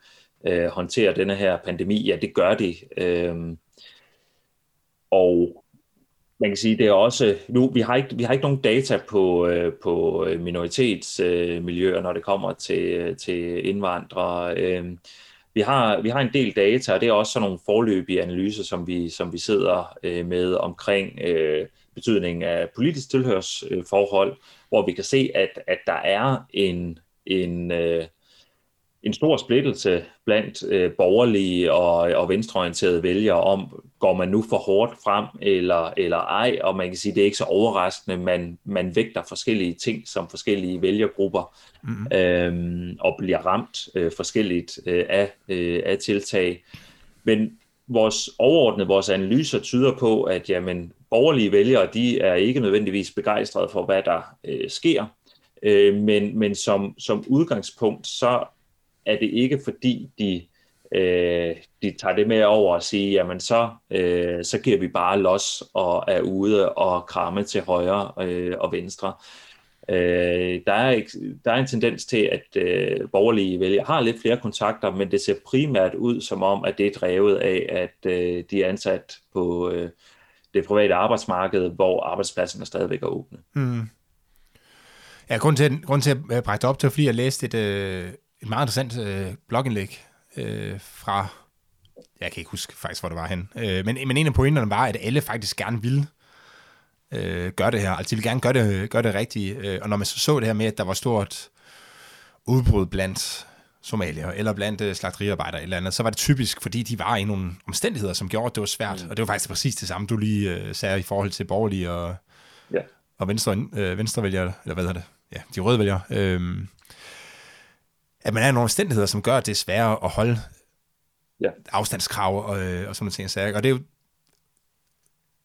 øh, håndtere denne her pandemi. Ja, det gør de. Øh, og man kan sige, det er også, nu, vi har ikke, vi har ikke nogen data på, øh, på minoritetsmiljøer, øh, når det kommer til, til indvandrere. Øh, vi har, vi har en del data, og det er også sådan nogle forløbige analyser, som vi, som vi sidder øh, med omkring øh, betydningen af politisk tilhørsforhold, øh, hvor vi kan se, at, at der er en, en, øh, en stor splittelse blandt øh, borgerlige og, og venstreorienterede vælgere om, går man nu for hårdt frem eller, eller ej, og man kan sige, det er ikke så overraskende, man, man vægter forskellige ting som forskellige vælgergrupper mm. øhm, og bliver ramt øh, forskelligt øh, af, øh, af tiltag. Men vores overordnede, vores analyser tyder på, at jamen, borgerlige vælgere, de er ikke nødvendigvis begejstrede for, hvad der øh, sker, øh, men, men som, som udgangspunkt, så er det ikke fordi, de øh, de tager det med over og siger, jamen så, øh, så giver vi bare los og er ude og kramme til højre øh, og venstre. Øh, der, er, der er en tendens til, at øh, borgerlige vælgere har lidt flere kontakter, men det ser primært ud som om, at det er drevet af, at øh, de er ansat på øh, det private arbejdsmarked, hvor arbejdspladserne stadigvæk er åbne. Mm. Ja, grund til, grund til at øh, jeg bragte op til, fordi jeg læste et, et meget interessant øh, blogindlæg øh, fra, jeg kan ikke huske faktisk, hvor det var hen, øh, men, men en af pointerne var, at alle faktisk gerne ville øh, gøre det her. Altså, de vil gerne gøre det, gøre det rigtigt. Øh, og når man så så det her med, at der var stort udbrud blandt somalier eller blandt øh, slagteriarbejdere eller andet, så var det typisk, fordi de var i nogle omstændigheder, som gjorde, at det var svært. Mm. Og det var faktisk præcis det samme, du lige øh, sagde i forhold til borgerlige og, ja. og venstre, øh, venstrevælgere, eller hvad hedder det? Ja, de røde vælgere. Øh, at man er nogle omstændigheder, som gør, det er sværere at holde ja. afstandskrav og, øh, og sådan noget ting. Og det er jo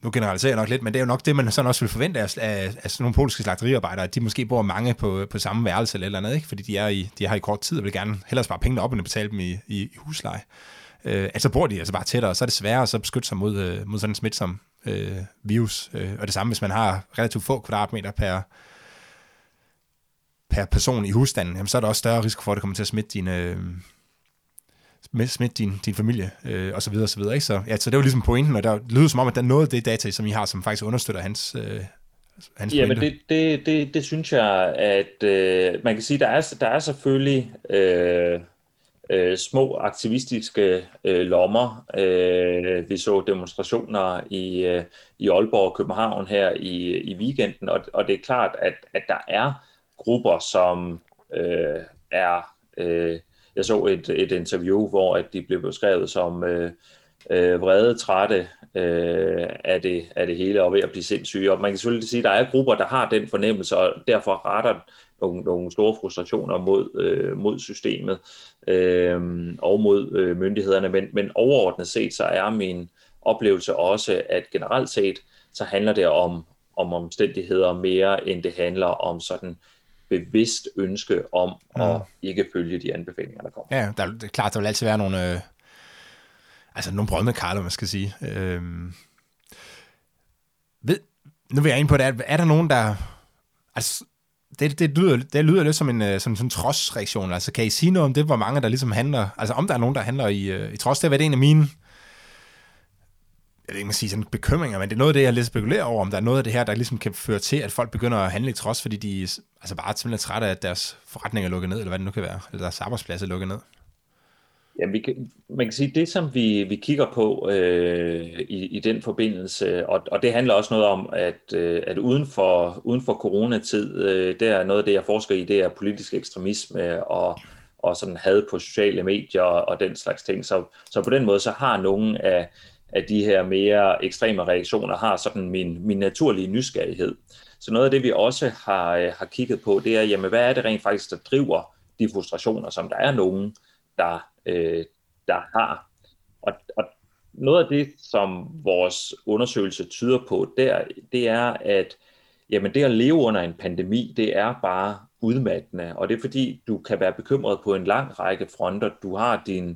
nu generaliserer jeg nok lidt, men det er jo nok det, man sådan også vil forvente af, af, af sådan nogle polske slagteriarbejdere, at de måske bor mange på, på samme værelse eller eller andet, ikke? fordi de er, i, de har i kort tid og vil gerne hellere spare pengene op, end at betale dem i, i, i husleje. Øh, altså bor de altså bare tættere, og så er det sværere at så beskytte sig mod, øh, mod sådan en smitsom øh, virus. Øh, og det samme, hvis man har relativt få kvadratmeter per, per person i husstanden, jamen, så er der også større risiko for, at det kommer til at smitte dine, øh, smitte din, din familie, øh, og så videre, og så videre. Ikke? Så, ja, så det var ligesom pointen, og der lyder som om, at der er noget af det data, som I har, som faktisk understøtter hans, øh, hans Ja, men det, det, det, det synes jeg, at øh, man kan sige, der er, der er selvfølgelig øh, øh, små aktivistiske øh, lommer. Øh, vi så demonstrationer i, øh, i Aalborg og København her i, i weekenden, og, og det er klart, at, at der er grupper, som øh, er... Øh, jeg så et, et interview, hvor at de blev beskrevet som øh, øh, vrede, trætte øh, af, det, af det hele og ved at blive sindssyge. Og man kan selvfølgelig sige, at der er grupper, der har den fornemmelse, og derfor retter nogle, nogle store frustrationer mod, øh, mod systemet øh, og mod øh, myndighederne. Men, men overordnet set, så er min oplevelse også, at generelt set, så handler det om, om omstændigheder mere, end det handler om sådan bevidst ønske om ja. at ikke følge de anbefalinger, der kommer. Ja, der, det er klart, der vil altid være nogle, øh, altså nogle brød med Carlo, man skal sige. Øh, ved, nu vil jeg ind på det, er, er der nogen, der, altså, det, det, lyder, det lyder lidt som en øh, som, som trodsreaktion. Altså, kan I sige noget om det, hvor mange der ligesom handler, altså om der er nogen, der handler i, øh, i trods, det har været en af mine jeg ved ikke, man sige sådan bekymringer, men det er noget af det, jeg lidt spekulerer over, om der er noget af det her, der ligesom kan føre til, at folk begynder at handle i trods, fordi de altså bare er simpelthen trætte af, at deres forretning er lukket ned, eller hvad det nu kan være, eller deres arbejdsplads er lukket ned. Ja, vi kan, man kan sige, det som vi, vi kigger på øh, i, i den forbindelse, og, og det handler også noget om, at, øh, at uden, for, uden for coronatid, øh, det er noget af det, jeg forsker i, det er politisk ekstremisme og, og sådan had på sociale medier og, og den slags ting. Så, så på den måde, så har nogle af af de her mere ekstreme reaktioner har sådan min, min naturlige nysgerrighed. Så noget af det, vi også har, øh, har kigget på, det er, jamen, hvad er det rent faktisk, der driver de frustrationer, som der er nogen, der, øh, der har. Og, og noget af det, som vores undersøgelse tyder på, der, det er, at jamen, det at leve under en pandemi, det er bare udmattende, og det er fordi, du kan være bekymret på en lang række fronter. Du har din øh,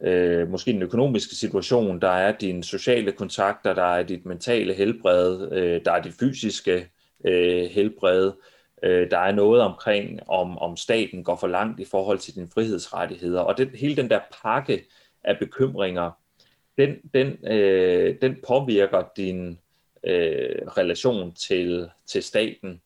øh, måske den økonomiske situation, der er dine sociale kontakter, der er dit mentale helbred, øh, der er dit fysiske øh, helbred, øh, der er noget omkring, om, om staten går for langt i forhold til dine frihedsrettigheder, og det, hele den der pakke af bekymringer, den, den, øh, den påvirker din øh, relation til, til staten,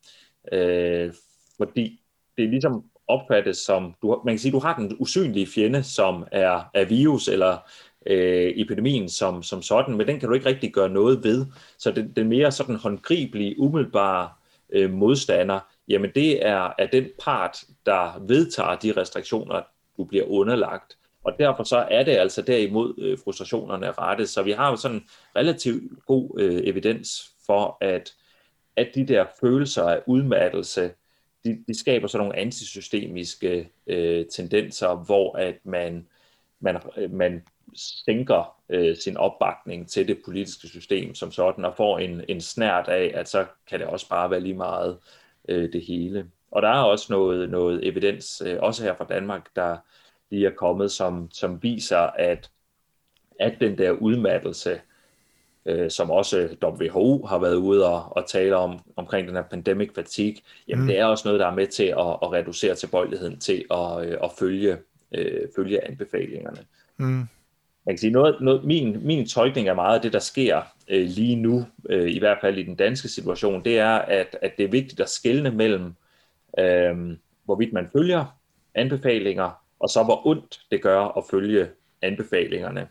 øh, fordi det er ligesom opfattes som, du, man kan sige, du har den usynlige fjende, som er, er virus eller øh, epidemien som, som sådan, men den kan du ikke rigtig gøre noget ved. Så den, den mere sådan håndgribelige, umiddelbare øh, modstander, jamen det er, er den part, der vedtager de restriktioner, du bliver underlagt. Og derfor så er det altså derimod øh, frustrationerne rettet. Så vi har jo sådan relativt god øh, evidens for, at, at de der følelser af udmattelse, de, de skaber sådan nogle antisystemiske øh, tendenser, hvor at man, man, man sænker øh, sin opbakning til det politiske system som sådan, og får en, en snært af, at så kan det også bare være lige meget øh, det hele. Og der er også noget, noget evidens, øh, også her fra Danmark, der, lige er kommet, som, som viser, at, at den der udmattelse, øh, som også WHO har været ude og, og tale om, omkring den her pandemic fatigue, jamen mm. det er også noget, der er med til at, at reducere tilbøjeligheden til at, øh, at følge, øh, følge anbefalingerne. Mm. Man kan sige, noget, noget, min, min tolkning af meget af det, der sker øh, lige nu, øh, i hvert fald i den danske situation, det er, at, at det er vigtigt at skelne mellem, øh, hvorvidt man følger anbefalinger, og så hvor ondt det gør at følge anbefalingerne.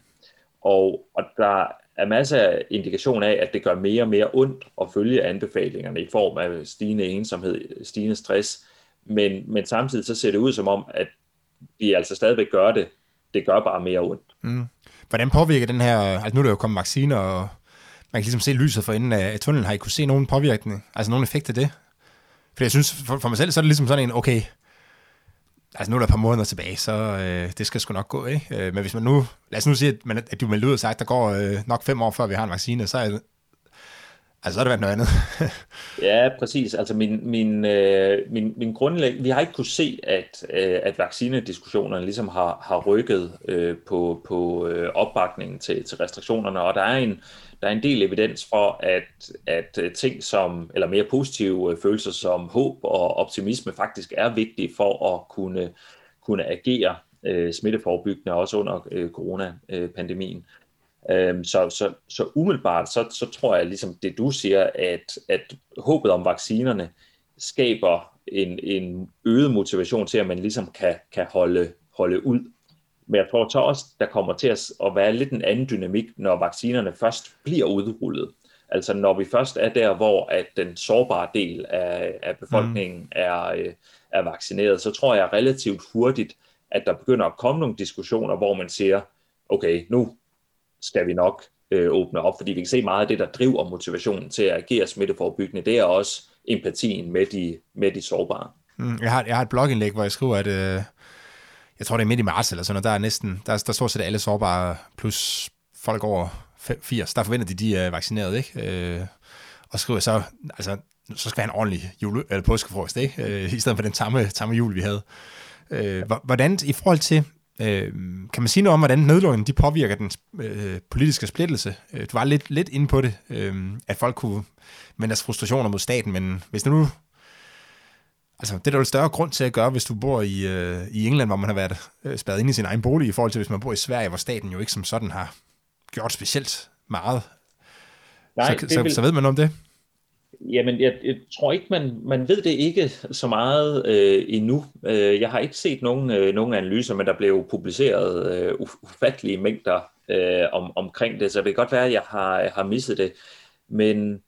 Og, og der er masser af indikation af, at det gør mere og mere ondt at følge anbefalingerne i form af stigende ensomhed, stigende stress, men, men samtidig så ser det ud som om, at vi altså stadigvæk gør det. Det gør bare mere ondt. Mm. Hvordan påvirker den her, altså nu er der jo kommet vacciner, og man kan ligesom se lyset for enden af tunnelen. Har I kunne se nogen påvirkning, altså nogen effekt af det? For jeg synes, for, for mig selv, så er det ligesom sådan en, okay, altså nu er der et par måneder tilbage, så øh, det skal sgu nok gå, ikke? Øh, men hvis man nu, lad os nu sige, at, man, at du melder ud og sagt, at der går øh, nok fem år, før vi har en vaccine, så er, Altså, så er det været noget andet. ja, præcis. Altså, min, min, øh, min, min grundlæg... Vi har ikke kunne se, at, øh, at vaccinediskussionerne ligesom har, har rykket øh, på, på øh, opbakningen til, til restriktionerne, og der er en, der er en del evidens for, at, at øh, ting som, eller mere positive øh, følelser som håb og optimisme faktisk er vigtige for at kunne, kunne agere øh, smitteforebyggende, også under øh, coronapandemien. Øhm, så, så, så umiddelbart, så, så tror jeg ligesom det du siger, at, at håbet om vaccinerne skaber en, en øget motivation til, at man ligesom kan, kan holde, holde ud. Men jeg tror så også, der kommer til at være lidt en anden dynamik, når vaccinerne først bliver udrullet. Altså når vi først er der, hvor at den sårbare del af, af befolkningen mm. er, øh, er vaccineret, så tror jeg relativt hurtigt, at der begynder at komme nogle diskussioner, hvor man siger, okay, nu skal vi nok øh, åbne op, fordi vi kan se meget af det, der driver motivationen til at agere smitteforebyggende, det er også empatien med de, med de sårbare. Mm, jeg, har, jeg har et blogindlæg, hvor jeg skriver, at øh, jeg tror, det er midt i marts eller sådan noget, der er næsten, der, der stort set alle sårbare, plus folk over 80, der forventer de, de er vaccineret, ikke? Øh, og skriver så, altså, så skal vi have en ordentlig jule, eller påskefrokost, ikke? Øh, I stedet for den tamme, tamme jul, vi havde. Øh, hvordan, i forhold til, Øh, kan man sige noget om, hvordan nedlukningen de påvirker den øh, politiske splittelse? Øh, du var lidt, lidt inde på det, øh, at folk kunne med deres frustrationer mod staten, men hvis det nu... Altså, det er der jo større grund til at gøre, hvis du bor i, øh, i England, hvor man har været øh, spadet ind i sin egen bolig, i forhold til hvis man bor i Sverige, hvor staten jo ikke som sådan har gjort specielt meget. Nej, så, så, vil... så ved man om det? Jamen, jeg, jeg tror ikke, man, man ved det ikke så meget øh, endnu. Øh, jeg har ikke set nogen, øh, nogen analyser, men der blev publiceret øh, ufattelige mængder øh, om, omkring det, så det kan godt være, at jeg har, har misset det. Men,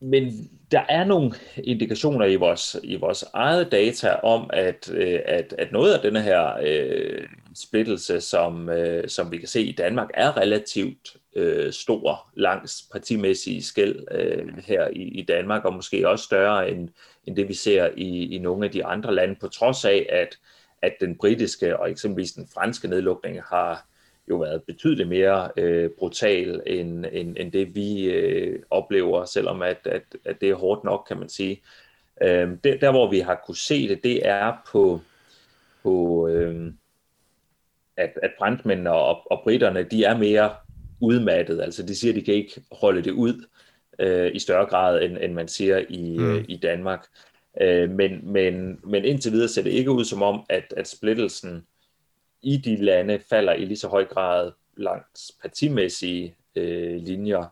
men der er nogle indikationer i vores, i vores eget data om, at, øh, at, at noget af denne her øh, splittelse, som, øh, som vi kan se i Danmark, er relativt øh, stor langs partimæssige skæld øh, her i, i Danmark, og måske også større end, end det, vi ser i, i nogle af de andre lande, på trods af, at, at den britiske og eksempelvis den franske nedlukning har jo været betydeligt mere øh, brutal end, end, end det, vi øh, oplever, selvom at, at, at det er hårdt nok, kan man sige. Øh, der, der, hvor vi har kunne se det, det er på, på øh, at, at franskmændene og, og britterne, de er mere udmattet. Altså de siger, de kan ikke holde det ud øh, i større grad, end, end man siger i, mm. øh, i Danmark. Øh, men, men, men indtil videre ser det ikke ud som om, at, at splittelsen i de lande falder i lige så høj grad langs partimæssige øh, linjer,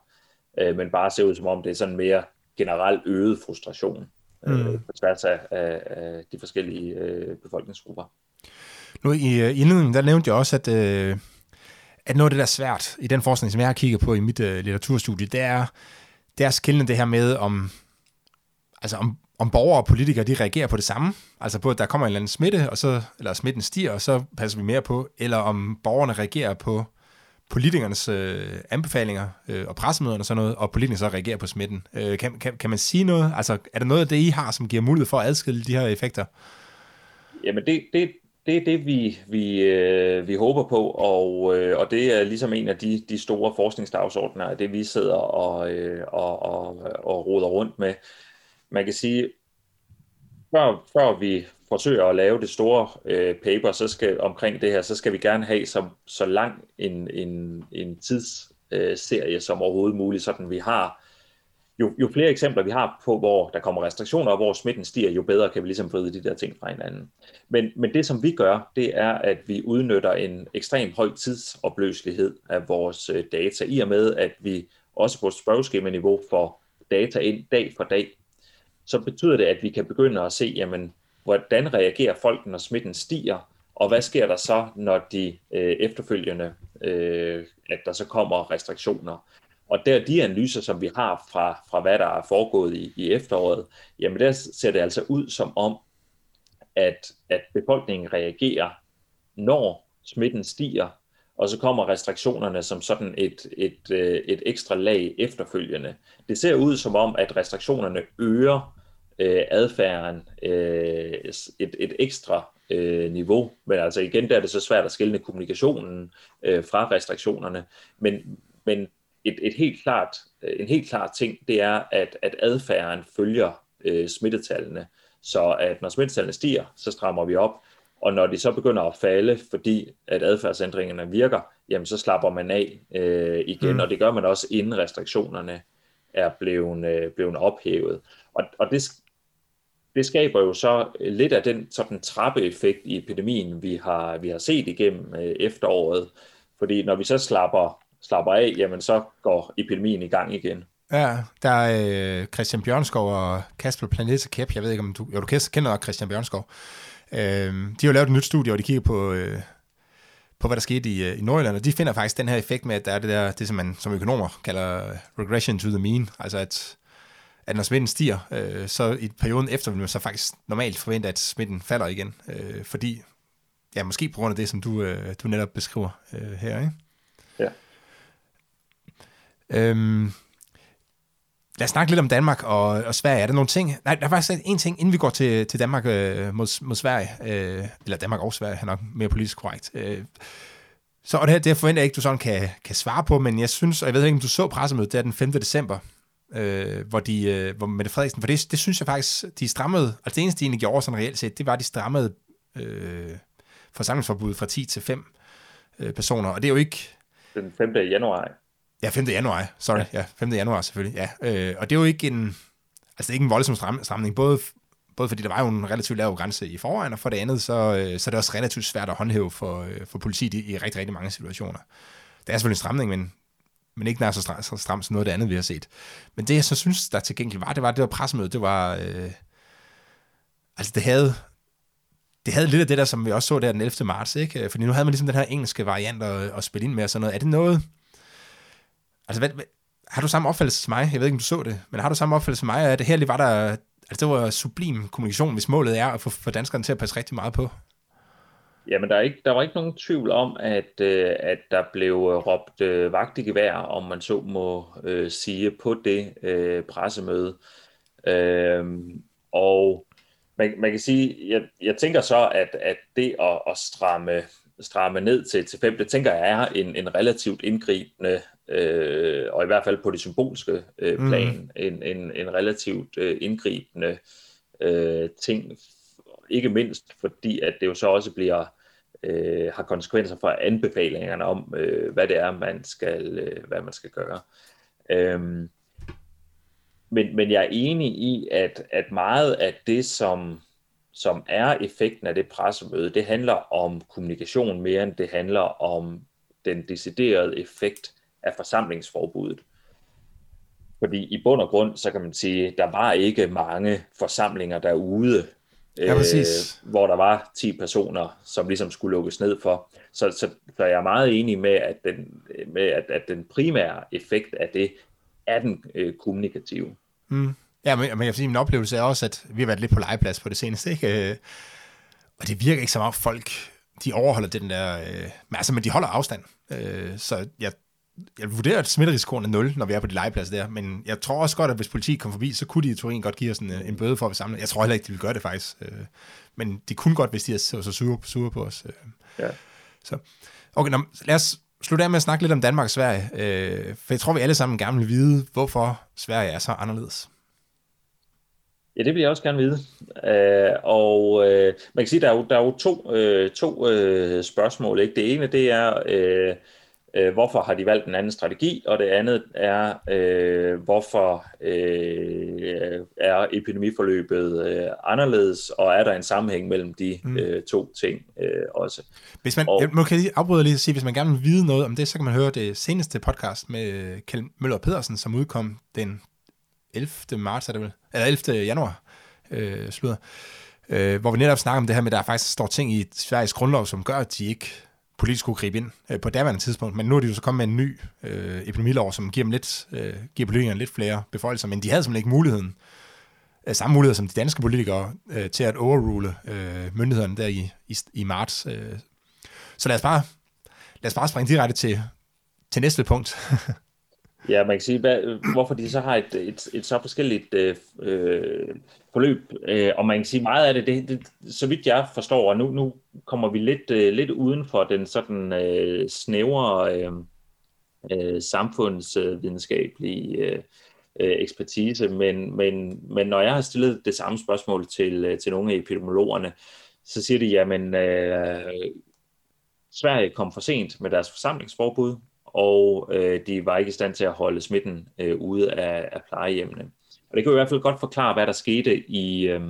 øh, men bare ser ud som om det er sådan mere generelt øget frustration øh, mm. på tværs af, af, af de forskellige øh, befolkningsgrupper. Nu i uh, indledningen, der nævnte jeg også, at, uh, at noget af det, der er svært i den forskning, som jeg har kigget på i mit uh, litteraturstudie, det er, det er skillende det her med, om, altså om, om borgere og politikere, de reagerer på det samme. Altså på, at der kommer en eller anden smitte, og så, eller smitten stiger, og så passer vi mere på. Eller om borgerne reagerer på politikernes øh, anbefalinger øh, og pressemøderne og sådan noget, og politikerne så reagerer på smitten. Øh, kan, kan, kan man sige noget? Altså, er der noget af det, I har, som giver mulighed for at adskille de her effekter? Jamen, det, det, det er det, vi, vi, øh, vi håber på, og, øh, og det er ligesom en af de, de store forskningsdagsordner, det vi sidder og, øh, og, og, og roder rundt med. Man kan sige, før, før vi forsøger at lave det store øh, paper så skal, omkring det her, så skal vi gerne have så, så lang en, en, en tidsserie øh, som overhovedet muligt, sådan vi har jo, jo flere eksempler vi har på, hvor der kommer restriktioner, og hvor smitten stiger, jo bedre kan vi ligesom vride de der ting fra hinanden. Men, men det, som vi gør, det er, at vi udnytter en ekstrem høj tidsopløselighed af vores øh, data, i og med, at vi også på spørgeskema-niveau får data ind dag for dag. Så betyder det, at vi kan begynde at se, jamen, hvordan reagerer folk, når smitten stiger, og hvad sker der så, når de øh, efterfølgende, øh, at der så kommer restriktioner. Og der de analyser, som vi har fra, fra hvad der er foregået i, i efteråret, jamen der ser det altså ud som om, at, at befolkningen reagerer, når smitten stiger, og så kommer restriktionerne som sådan et, et, øh, et ekstra lag efterfølgende. Det ser ud som om, at restriktionerne øger øh, adfærden øh, et, et ekstra øh, niveau. Men altså igen, der er det så svært at skille kommunikationen øh, fra restriktionerne. Men, men et, et helt klart, en helt klar ting, det er, at, at adfærden følger øh, smittetallene. Så at når smittetallene stiger, så strammer vi op, og når de så begynder at falde, fordi at adfærdsændringerne virker, jamen så slapper man af øh, igen, mm. og det gør man også inden restriktionerne er blevet, øh, blevet ophævet. Og, og det, det skaber jo så lidt af den sådan trappeeffekt i epidemien, vi har, vi har set igennem øh, efteråret, fordi når vi så slapper slapper af, jamen så går epidemien i gang igen. Ja, der er øh, Christian Bjørnskov og Kasper Planeta Kæp. Jeg ved ikke, om du... Jo, du kender nok Christian Bjørnskov. Øh, de har jo lavet et nyt studie, og de kigger på, øh, på hvad der skete i, øh, i Nordjylland, og de finder faktisk den her effekt med, at der er det der, det som man som økonomer kalder regression to the mean, altså at, at når smitten stiger, øh, så i perioden efter vil man så faktisk normalt forvente, at smitten falder igen, øh, fordi, ja, måske på grund af det, som du, øh, du netop beskriver øh, her, ikke? Ja. Øhm, lad os snakke lidt om Danmark og, og Sverige. Er der nogle ting? Nej, der er faktisk en ting, inden vi går til, til Danmark øh, mod, mod Sverige. Øh, eller Danmark og Sverige, er nok mere politisk korrekt. Øh, så og det, her, det forventer jeg ikke, du sådan kan, kan svare på, men jeg synes, og jeg ved ikke, om du så pressemødet, det er den 5. december, øh, hvor, de, øh, hvor Mette Frederiksen, for det, det synes jeg faktisk, de strammede, altså det eneste, de egentlig gjorde sådan reelt set, det var, at de strammede øh, forsamlingsforbuddet fra 10 til 5 øh, personer, og det er jo ikke... Den 5. januar. Ja, 5. januar, sorry. Ja, 5. januar selvfølgelig, ja. Øh, og det er jo ikke en, altså ikke en voldsom stram, stramning, både, både fordi der var jo en relativt lav grænse i forvejen, og for det andet, så, øh, så er det også relativt svært at håndhæve for, øh, for politiet i, i rigtig, rigtig mange situationer. Det er selvfølgelig en stramning, men, men ikke nær så stramt så stram som noget af det andet, vi har set. Men det, jeg så synes, der til gengæld var, det var, det var pressemødet, det var, øh, altså det havde, det havde lidt af det der, som vi også så der den 11. marts, ikke? Fordi nu havde man ligesom den her engelske variant at, at spille ind med og sådan noget. Er det noget, Altså, hvad, hvad, har du samme opfattelse som mig? Jeg ved ikke, om du så det, men har du samme opfattelse som mig, at det her lige var der, altså det var sublim kommunikation, hvis målet er at få, få danskerne til at passe rigtig meget på? Jamen, der, er ikke, der var ikke nogen tvivl om, at, øh, at der blev øh, råbt øh, vagt i gevær, om man så må øh, sige, på det øh, pressemøde. Øh, og man, man kan sige, jeg, jeg tænker så, at, at det at, at stramme, stramme ned til, til fem, det tænker jeg er en, en relativt indgribende øh, og i hvert fald på det symbolske øh, mm. plan, mm. en, en, en relativt øh, indgribende øh, ting, ikke mindst fordi, at det jo så også bliver øh, har konsekvenser for anbefalingerne om, øh, hvad det er, man skal, øh, hvad man skal gøre. Øhm, men, men jeg er enig i, at, at meget af det, som, som er effekten af det pressemøde, det handler om kommunikation mere end det handler om den deciderede effekt af forsamlingsforbuddet. Fordi i bund og grund, så kan man sige, der var ikke mange forsamlinger derude, ja, øh, hvor der var 10 personer, som ligesom skulle lukkes ned for. Så, så, så jeg er meget enig med, at den, med at, at den primære effekt af det er den øh, kommunikative. Mm. Ja, men, men jeg sige, min oplevelse er også, at vi har været lidt på legeplads på det seneste, ikke? Øh, og det virker ikke som om folk, de overholder den der, øh, men altså, men de holder afstand. Øh, så jeg jeg vurderer, at smitterisikoen er 0, når vi er på de legepladser der, men jeg tror også godt, at hvis politiet kom forbi, så kunne de i Turin godt give os en, en bøde for at vi samle. Jeg tror heller ikke, de vil gøre det faktisk. Øh, men de kunne godt, hvis de er så, så sure, sure på os. Øh. Ja. Så. Okay, nå, lad os slutte af med at snakke lidt om Danmark og Sverige. Øh, for jeg tror, vi alle sammen gerne vil vide, hvorfor Sverige er så anderledes. Ja, det vil jeg også gerne vide. Øh, og øh, man kan sige, der er jo, der er jo to, øh, to øh, spørgsmål. Ikke? Det ene, det er, øh, øh, hvorfor har de valgt en anden strategi, og det andet er, øh, hvorfor øh, er epidemiforløbet øh, anderledes, og er der en sammenhæng mellem de mm. øh, to ting øh, også. Hvis man, og, jeg må kan lige afbryde lige og sige, hvis man gerne vil vide noget om det, så kan man høre det seneste podcast med Kjeld Møller Pedersen, som udkom den 11. marts, er det vel? Eller 11. januar, øh, slutter. Øh, hvor vi netop snakker om det her med, at der faktisk står ting i Sveriges grundlov, som gør, at de ikke politisk kunne gribe ind øh, på daværende tidspunkt. Men nu er de jo så kommet med en ny øh, epidemilov, som giver, dem lidt, øh, giver politikerne lidt flere beføjelser, men de havde simpelthen ikke muligheden, øh, samme mulighed som de danske politikere, øh, til at overrule øh, myndighederne der i, i, i marts. Øh. Så lad os bare, lad os bare springe direkte til, til næste punkt. Ja, man kan sige, hvad, hvorfor de så har et, et, et så forskelligt øh, øh, forløb. Øh, og man kan sige, meget af det, det, det så vidt jeg forstår, og nu, nu kommer vi lidt, øh, lidt uden for den sådan øh, snævre øh, øh, samfundsvidenskabelige øh, øh ekspertise, men, men, men når jeg har stillet det samme spørgsmål til, øh, til nogle af epidemiologerne, så siger de, jamen, øh, Sverige kom for sent med deres forsamlingsforbud, og øh, de var ikke i stand til at holde smitten øh, ude af, af plejehjemmene. Og det kan i hvert fald godt forklare, hvad der skete i, øh,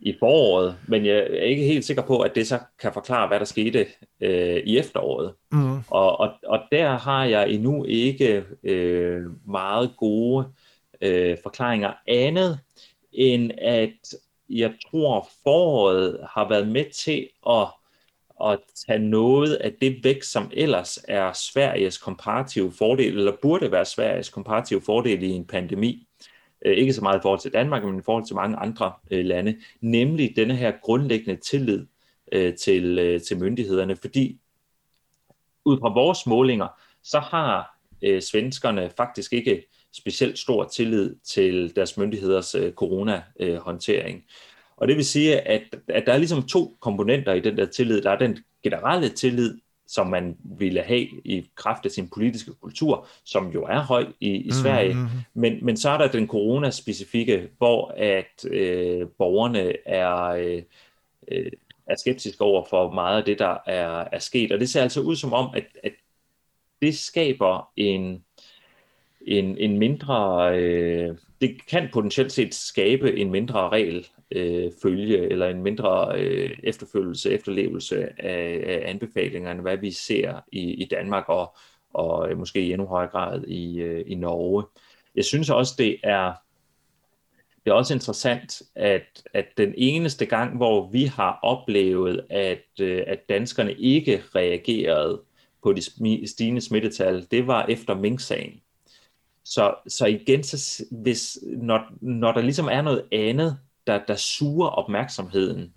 i foråret, men jeg er ikke helt sikker på, at det så kan forklare, hvad der skete øh, i efteråret. Mm. Og, og, og der har jeg endnu ikke øh, meget gode øh, forklaringer andet, end at jeg tror, foråret har været med til at at tage noget af det væk, som ellers er Sveriges komparative fordel, eller burde være Sveriges komparative fordel i en pandemi. Øh, ikke så meget i forhold til Danmark, men i forhold til mange andre øh, lande. Nemlig denne her grundlæggende tillid øh, til, til myndighederne. Fordi ud fra vores målinger, så har svenskerne faktisk ikke specielt stor tillid til deres myndigheders corona-håndtering. Og det vil sige, at, at der er ligesom to komponenter i den der tillid. Der er den generelle tillid, som man ville have i kraft af sin politiske kultur, som jo er høj i, i Sverige. Mm-hmm. Men, men så er der den coronaspecifikke, hvor at øh, borgerne er, øh, øh, er skeptiske over for meget af det, der er, er sket. Og det ser altså ud som om, at, at det skaber en, en, en mindre... Øh, det kan potentielt set skabe en mindre regel øh, følge eller en mindre øh, efterfølgelse, efterlevelse af, af anbefalingerne, hvad vi ser i, i Danmark og, og måske i endnu højere grad i, øh, i Norge. Jeg synes også, det er det er også interessant, at, at den eneste gang, hvor vi har oplevet, at, øh, at danskerne ikke reagerede på de stigende smittetal, det var efter Mink-sagen. Så, så igen, så hvis, når, når der ligesom er noget andet, der, der suger opmærksomheden,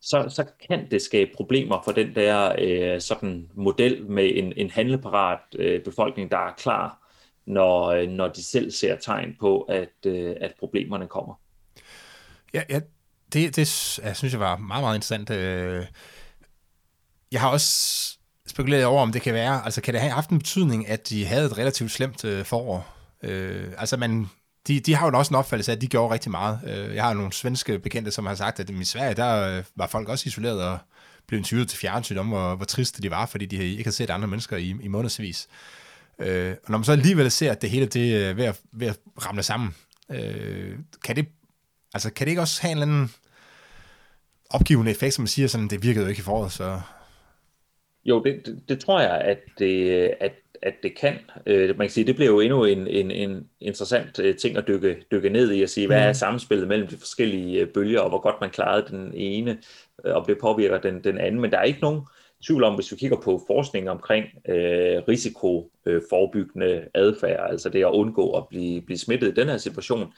så, så kan det skabe problemer for den der øh, sådan model med en, en handleparat øh, befolkning, der er klar, når, øh, når de selv ser tegn på, at, øh, at problemerne kommer. Ja, ja det, det jeg synes jeg var meget, meget interessant. Øh. Jeg har også spekuleret over, om det kan være, altså kan det have haft en betydning, at de havde et relativt slemt øh, forår? Øh, altså man de, de har jo også en opfattelse af, at de gjorde rigtig meget. Øh, jeg har nogle svenske bekendte, som har sagt, at i Sverige, der øh, var folk også isoleret og blev interviewet til fjernsyn om, hvor, hvor triste de var, fordi de ikke havde set andre mennesker i, i månedsvis. Øh, og når man så alligevel ser, at det hele det er ved at, ved at ramle sammen, kan det, altså, kan det ikke også have en eller anden opgivende effekt, som man siger, sådan, det virkede jo ikke i foråret, så... Jo, det, det, det tror jeg, at det, at at det kan. Øh, man kan sige, det bliver jo endnu en, en, en interessant øh, ting at dykke, dykke ned i og sige, hvad er mm. samspillet mellem de forskellige øh, bølger, og hvor godt man klarede den ene, øh, og det påvirker den, den anden. Men der er ikke nogen tvivl om, hvis vi kigger på forskning omkring øh, risikoforebyggende adfærd, altså det at undgå at blive, blive smittet i den her situation,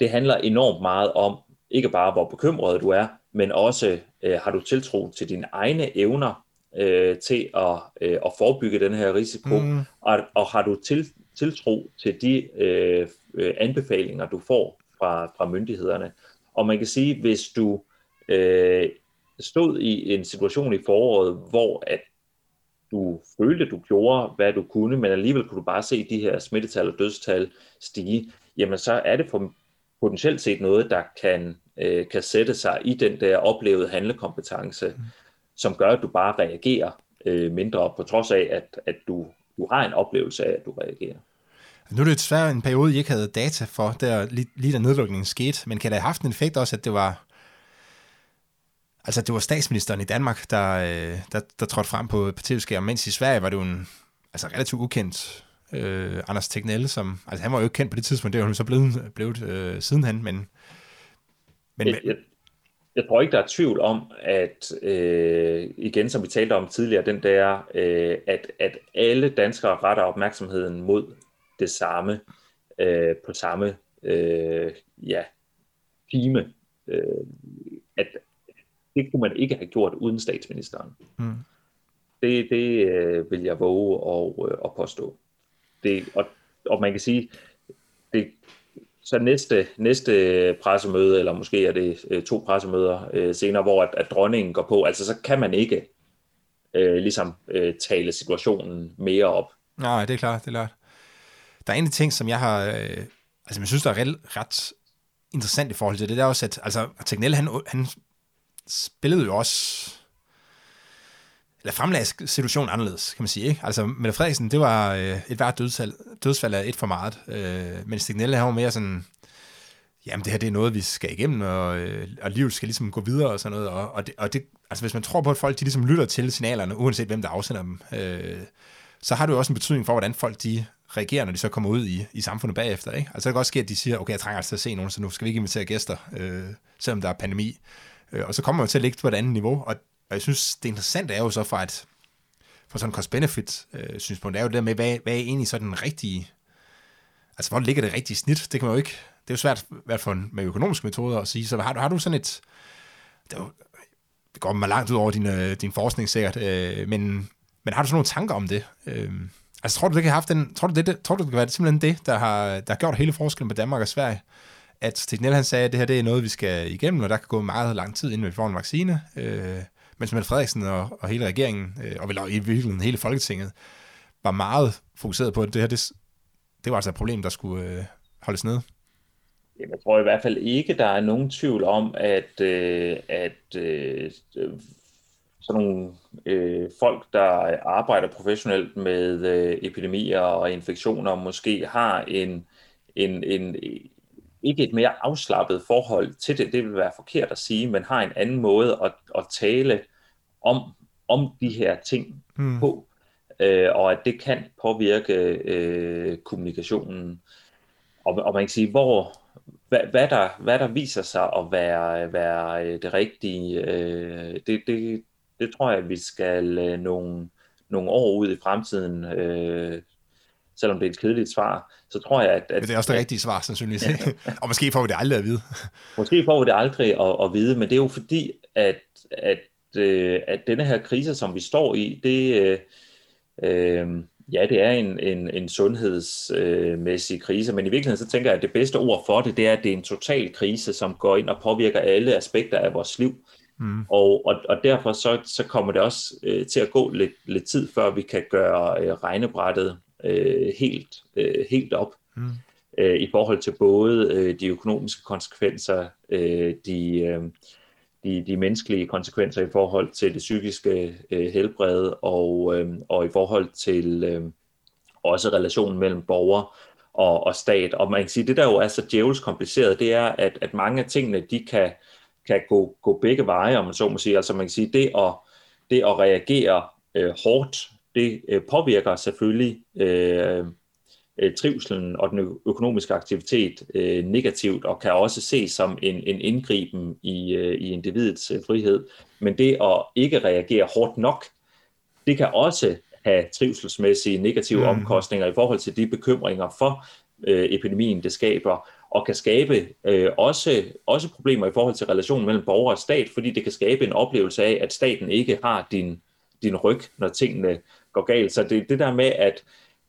det handler enormt meget om, ikke bare hvor bekymret du er, men også øh, har du tiltro til dine egne evner øh, til at, øh, at forebygge den her risiko, mm. og, og har du til, tiltro til de øh, øh, anbefalinger, du får fra, fra myndighederne. Og man kan sige, hvis du øh, stod i en situation i foråret, hvor at du følte, du gjorde, hvad du kunne, men alligevel kunne du bare se de her smittetal og dødstal stige, jamen så er det for potentielt set noget, der kan, øh, kan sætte sig i den der oplevede handlekompetence, mm. Som gør, at du bare reagerer øh, mindre, på trods af, at, at du, du har en oplevelse af, at du reagerer. Nu er det desværre en periode, I ikke havde data for, der, lige, lige da nedlukningen skete, men kan det have haft en effekt også, at det var, altså det var statsministeren i Danmark, der, øh, der, der trådte frem på, på tv mens i Sverige var det jo en altså relativt ukendt øh, Anders Tegnell, som, altså han var jo ikke kendt på det tidspunkt, det var han så blevet, blevet øh, sidenhen, men... men jeg, jeg, jeg tror ikke, der er tvivl om, at øh, igen, som vi talte om tidligere, den der, øh, at, at alle danskere retter opmærksomheden mod det samme, øh, på samme øh, ja, time. Øh, at det kunne man ikke have gjort uden statsministeren. Mm. Det, det øh, vil jeg våge at, øh, at påstå. Det, og, og man kan sige, det, så næste, næste pressemøde, eller måske er det øh, to pressemøder øh, senere, hvor at, at dronningen går på, altså så kan man ikke øh, ligesom øh, tale situationen mere op. Nej, det er klart, det er klart. Der er en af de ting, som jeg har, øh, altså jeg synes, der er ret, ret interessant i forhold til det, det er også, at altså, Tegnell, han, han spillede jo også eller fremlagde situationen anderledes, kan man sige. Ikke? Altså, Mette Frederiksen, det var øh, et hvert dødsfald, dødsfald af et for meget, øh, men Stignelle, han var mere sådan, jamen det her det er noget, vi skal igennem, og, øh, og livet skal ligesom gå videre og sådan noget, og, og, det, og det, altså hvis man tror på, at folk de ligesom lytter til signalerne, uanset hvem der afsender dem, øh, så har det jo også en betydning for, hvordan folk de reagerer, når de så kommer ud i, i samfundet bagefter. Ikke? Altså det kan også ske, at de siger, okay, jeg trænger altså til at se nogen, så nu skal vi ikke invitere gæster, øh, selvom der er pandemi. Øh, og så kommer man til at ligge på et andet niveau, og og jeg synes, det interessante er jo så fra et for sådan cost-benefit-synspunkt, øh, er jo det der med, hvad, hvad er egentlig så den rigtige, altså hvor ligger det rigtige snit? Det kan man jo ikke, det er jo svært i hvert fald med økonomiske metoder at sige, så har, du, har du sådan et, det, jo, det går mig langt ud over din, øh, din forskning sikkert, øh, men, men har du sådan nogle tanker om det? Øh, altså tror du, det kan have haft den, tror du, det, det, tror du, det kan være simpelthen det, der har, der har gjort hele forskellen på Danmark og Sverige? At Stignell han sagde, at det her det er noget, vi skal igennem, og der kan gå meget lang tid, inden vi får en vaccine. Øh, mens Mette Frederiksen og, og hele regeringen, øh, og vel i virkeligheden hele Folketinget, var meget fokuseret på, at det her, det, det var altså et problem, der skulle øh, holdes nede. Jamen, jeg tror i hvert fald ikke, der er nogen tvivl om, at, øh, at øh, sådan nogle øh, folk, der arbejder professionelt med øh, epidemier og infektioner, måske har en, en, en, ikke et mere afslappet forhold til det, det vil være forkert at sige, men har en anden måde at, at tale om, om de her ting mm. på, øh, og at det kan påvirke øh, kommunikationen. Og, og man kan sige, hvor, hvad, hvad, der, hvad der viser sig at være, være øh, det rigtige, øh, det, det, det tror jeg, vi skal øh, nogle, nogle år ud i fremtiden, øh, selvom det er et kedeligt svar, så tror jeg, at... at Men det er også det rigtige svar, sandsynligvis. Ja. og måske får vi det aldrig at vide. måske får vi det aldrig at, at vide, men det er jo fordi, at, at øh, at denne her krise, som vi står i, det, øh, øh, ja, det er en, en, en sundhedsmæssig krise, men i virkeligheden så tænker jeg, at det bedste ord for det, det er, at det er en total krise, som går ind og påvirker alle aspekter af vores liv. Mm. Og, og, og derfor så, så kommer det også øh, til at gå lidt, lidt tid, før vi kan gøre øh, regnebrættet øh, helt, øh, helt op. Mm. Øh, I forhold til både øh, de økonomiske konsekvenser, øh, de, øh, de, de menneskelige konsekvenser i forhold til det psykiske øh, helbred og, øh, og i forhold til øh, også relationen mellem borger og, og stat. Og man kan sige, det der jo er så djævels kompliceret, det er, at, at mange af tingene, de kan, kan gå, gå begge veje, om man så må sige. Altså man kan sige, det at, det at reagere øh, hårdt, det øh, påvirker selvfølgelig øh, øh, trivselen og den økonomiske aktivitet øh, negativt, og kan også ses som en, en indgriben i, øh, i individets øh, frihed. Men det at ikke reagere hårdt nok, det kan også have trivselsmæssige negative mm. omkostninger i forhold til de bekymringer for øh, epidemien, det skaber, og kan skabe øh, også, også problemer i forhold til relationen mellem borger og stat, fordi det kan skabe en oplevelse af, at staten ikke har din, din ryg, når tingene går galt. Så det det der med, at,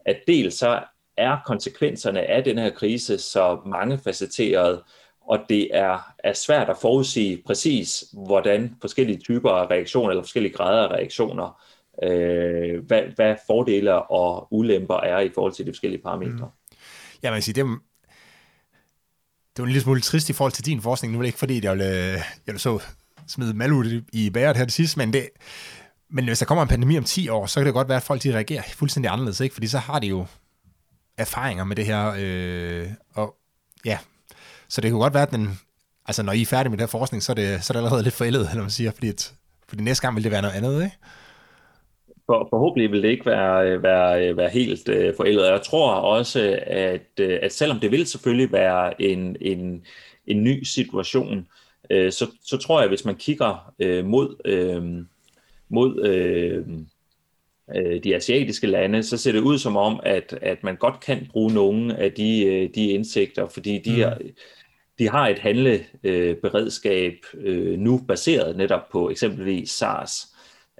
at dels så er konsekvenserne af den her krise så mangefacetteret, og det er, er svært at forudsige præcis, hvordan forskellige typer af reaktioner eller forskellige grader af reaktioner, øh, hvad, hvad fordele og ulemper er i forhold til de forskellige parametre. Mm. Ja, man kan sige, det, det var en lille smule trist i forhold til din forskning. Nu er det ikke fordi, jeg vil, øh, jeg vil så smide malud i bæret her til sidst, men, det, men hvis der kommer en pandemi om 10 år, så kan det godt være, at folk de reagerer fuldstændig anderledes, ikke? fordi så har de jo erfaringer med det her. Øh, og ja, så det kunne godt være, at den, altså når I er færdige med den her forskning, så er det, så er det allerede lidt forældet, eller man siger, fordi, at, fordi næste gang vil det være noget andet, ikke? For, forhåbentlig vil det ikke være, øh, være, øh, være helt øh, forældet. Jeg tror også, at, øh, at selvom det vil selvfølgelig være en, en, en ny situation, øh, så, så tror jeg, at hvis man kigger øh, mod, øh, mod uh, de asiatiske lande, så ser det ud som om, at, at man godt kan bruge nogle af de, de indsigter, fordi de, mm. er, de har et handleberedskab uh, nu baseret netop på eksempelvis SARS.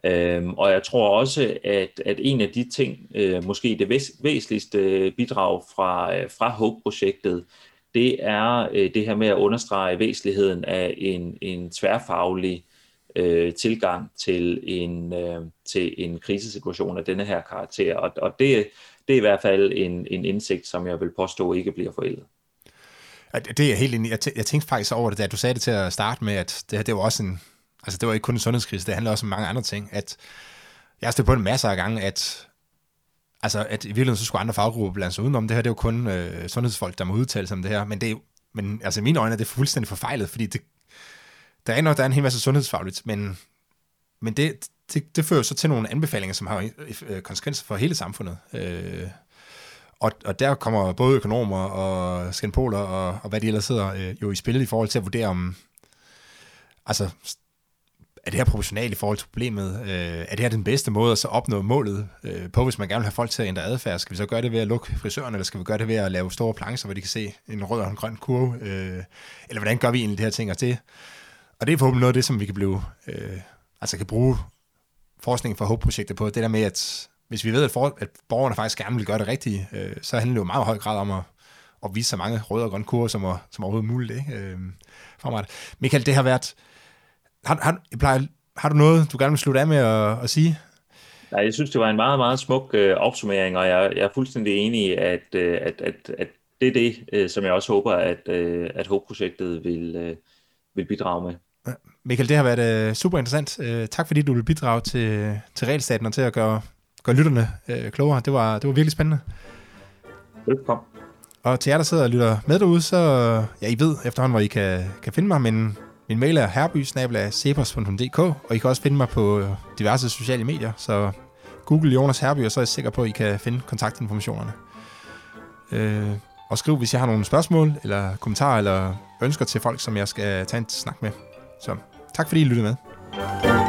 Øhm, og jeg tror også, at, at en af de ting, øh, måske det væs- væsentligste bidrag fra, øh, fra HOPE-projektet, det er øh, det her med at understrege væsentligheden af en, en tværfaglig øh, tilgang til en, øh, til en krisesituation af denne her karakter. Og, og det, det er i hvert fald en, en indsigt, som jeg vil påstå ikke bliver forældet. Det er jeg helt enig jeg, jeg tænkte faktisk over det, da du sagde det til at starte med, at det, det var også en, altså det var ikke kun en sundhedskrise, det handler også om mange andre ting, at jeg har stået på en masse af gange, at altså, at i virkeligheden så skulle andre faggrupper blande sig udenom det her, det er jo kun øh, sundhedsfolk, der må udtale sig om det her, men det er men altså i mine øjne er det fuldstændig forfejlet, fordi det, der er nok, der er en hel masse sundhedsfagligt, men, men det, det, det fører så til nogle anbefalinger, som har øh, konsekvenser for hele samfundet. Øh, og, og der kommer både økonomer og skanpoler og, og hvad de ellers sidder øh, jo i spil i forhold til at vurdere om, altså er det her proportionalt i forhold til problemet? Øh, er det her den bedste måde at så opnå målet øh, på, hvis man gerne vil have folk til at ændre adfærd? Skal vi så gøre det ved at lukke frisøren, eller skal vi gøre det ved at lave store plancher, hvor de kan se en rød og en grøn kurve? Øh, eller hvordan gør vi egentlig det her ting? Og det, og det er forhåbentlig noget af det, som vi kan blive, øh, altså kan bruge forskningen for HOPE-projektet på. Det der med, at hvis vi ved, at, for, at borgerne faktisk gerne vil gøre det rigtige, øh, så handler det jo meget høj grad om at, at vise så mange røde og grønne kurver som, som overhovedet muligt. Ikke? Øh, Michael, det har været har, har, plejer, har du noget, du gerne vil slutte af med at, at sige? Nej, jeg synes, det var en meget, meget smuk øh, opsummering, og jeg, jeg er fuldstændig enig i, at, øh, at, at, at det er det, øh, som jeg også håber, at, øh, at HOPE-projektet vil, øh, vil bidrage med. Michael, det har været øh, super interessant. Øh, tak fordi du vil bidrage til, til regelstaten og til at gøre, gøre lytterne øh, klogere. Det var, det var virkelig spændende. Velkommen. Og til jer, der sidder og lytter med derude, så ja, I ved efterhånden, hvor I kan, kan finde mig, men min mail er herby.cepos.dk, og I kan også finde mig på øh, diverse sociale medier, så Google Jonas Herby, og så er jeg sikker på, at I kan finde kontaktinformationerne. Øh, og skriv, hvis jeg har nogle spørgsmål, eller kommentarer, eller ønsker til folk, som jeg skal tage en snak med. Så tak fordi I lyttede med.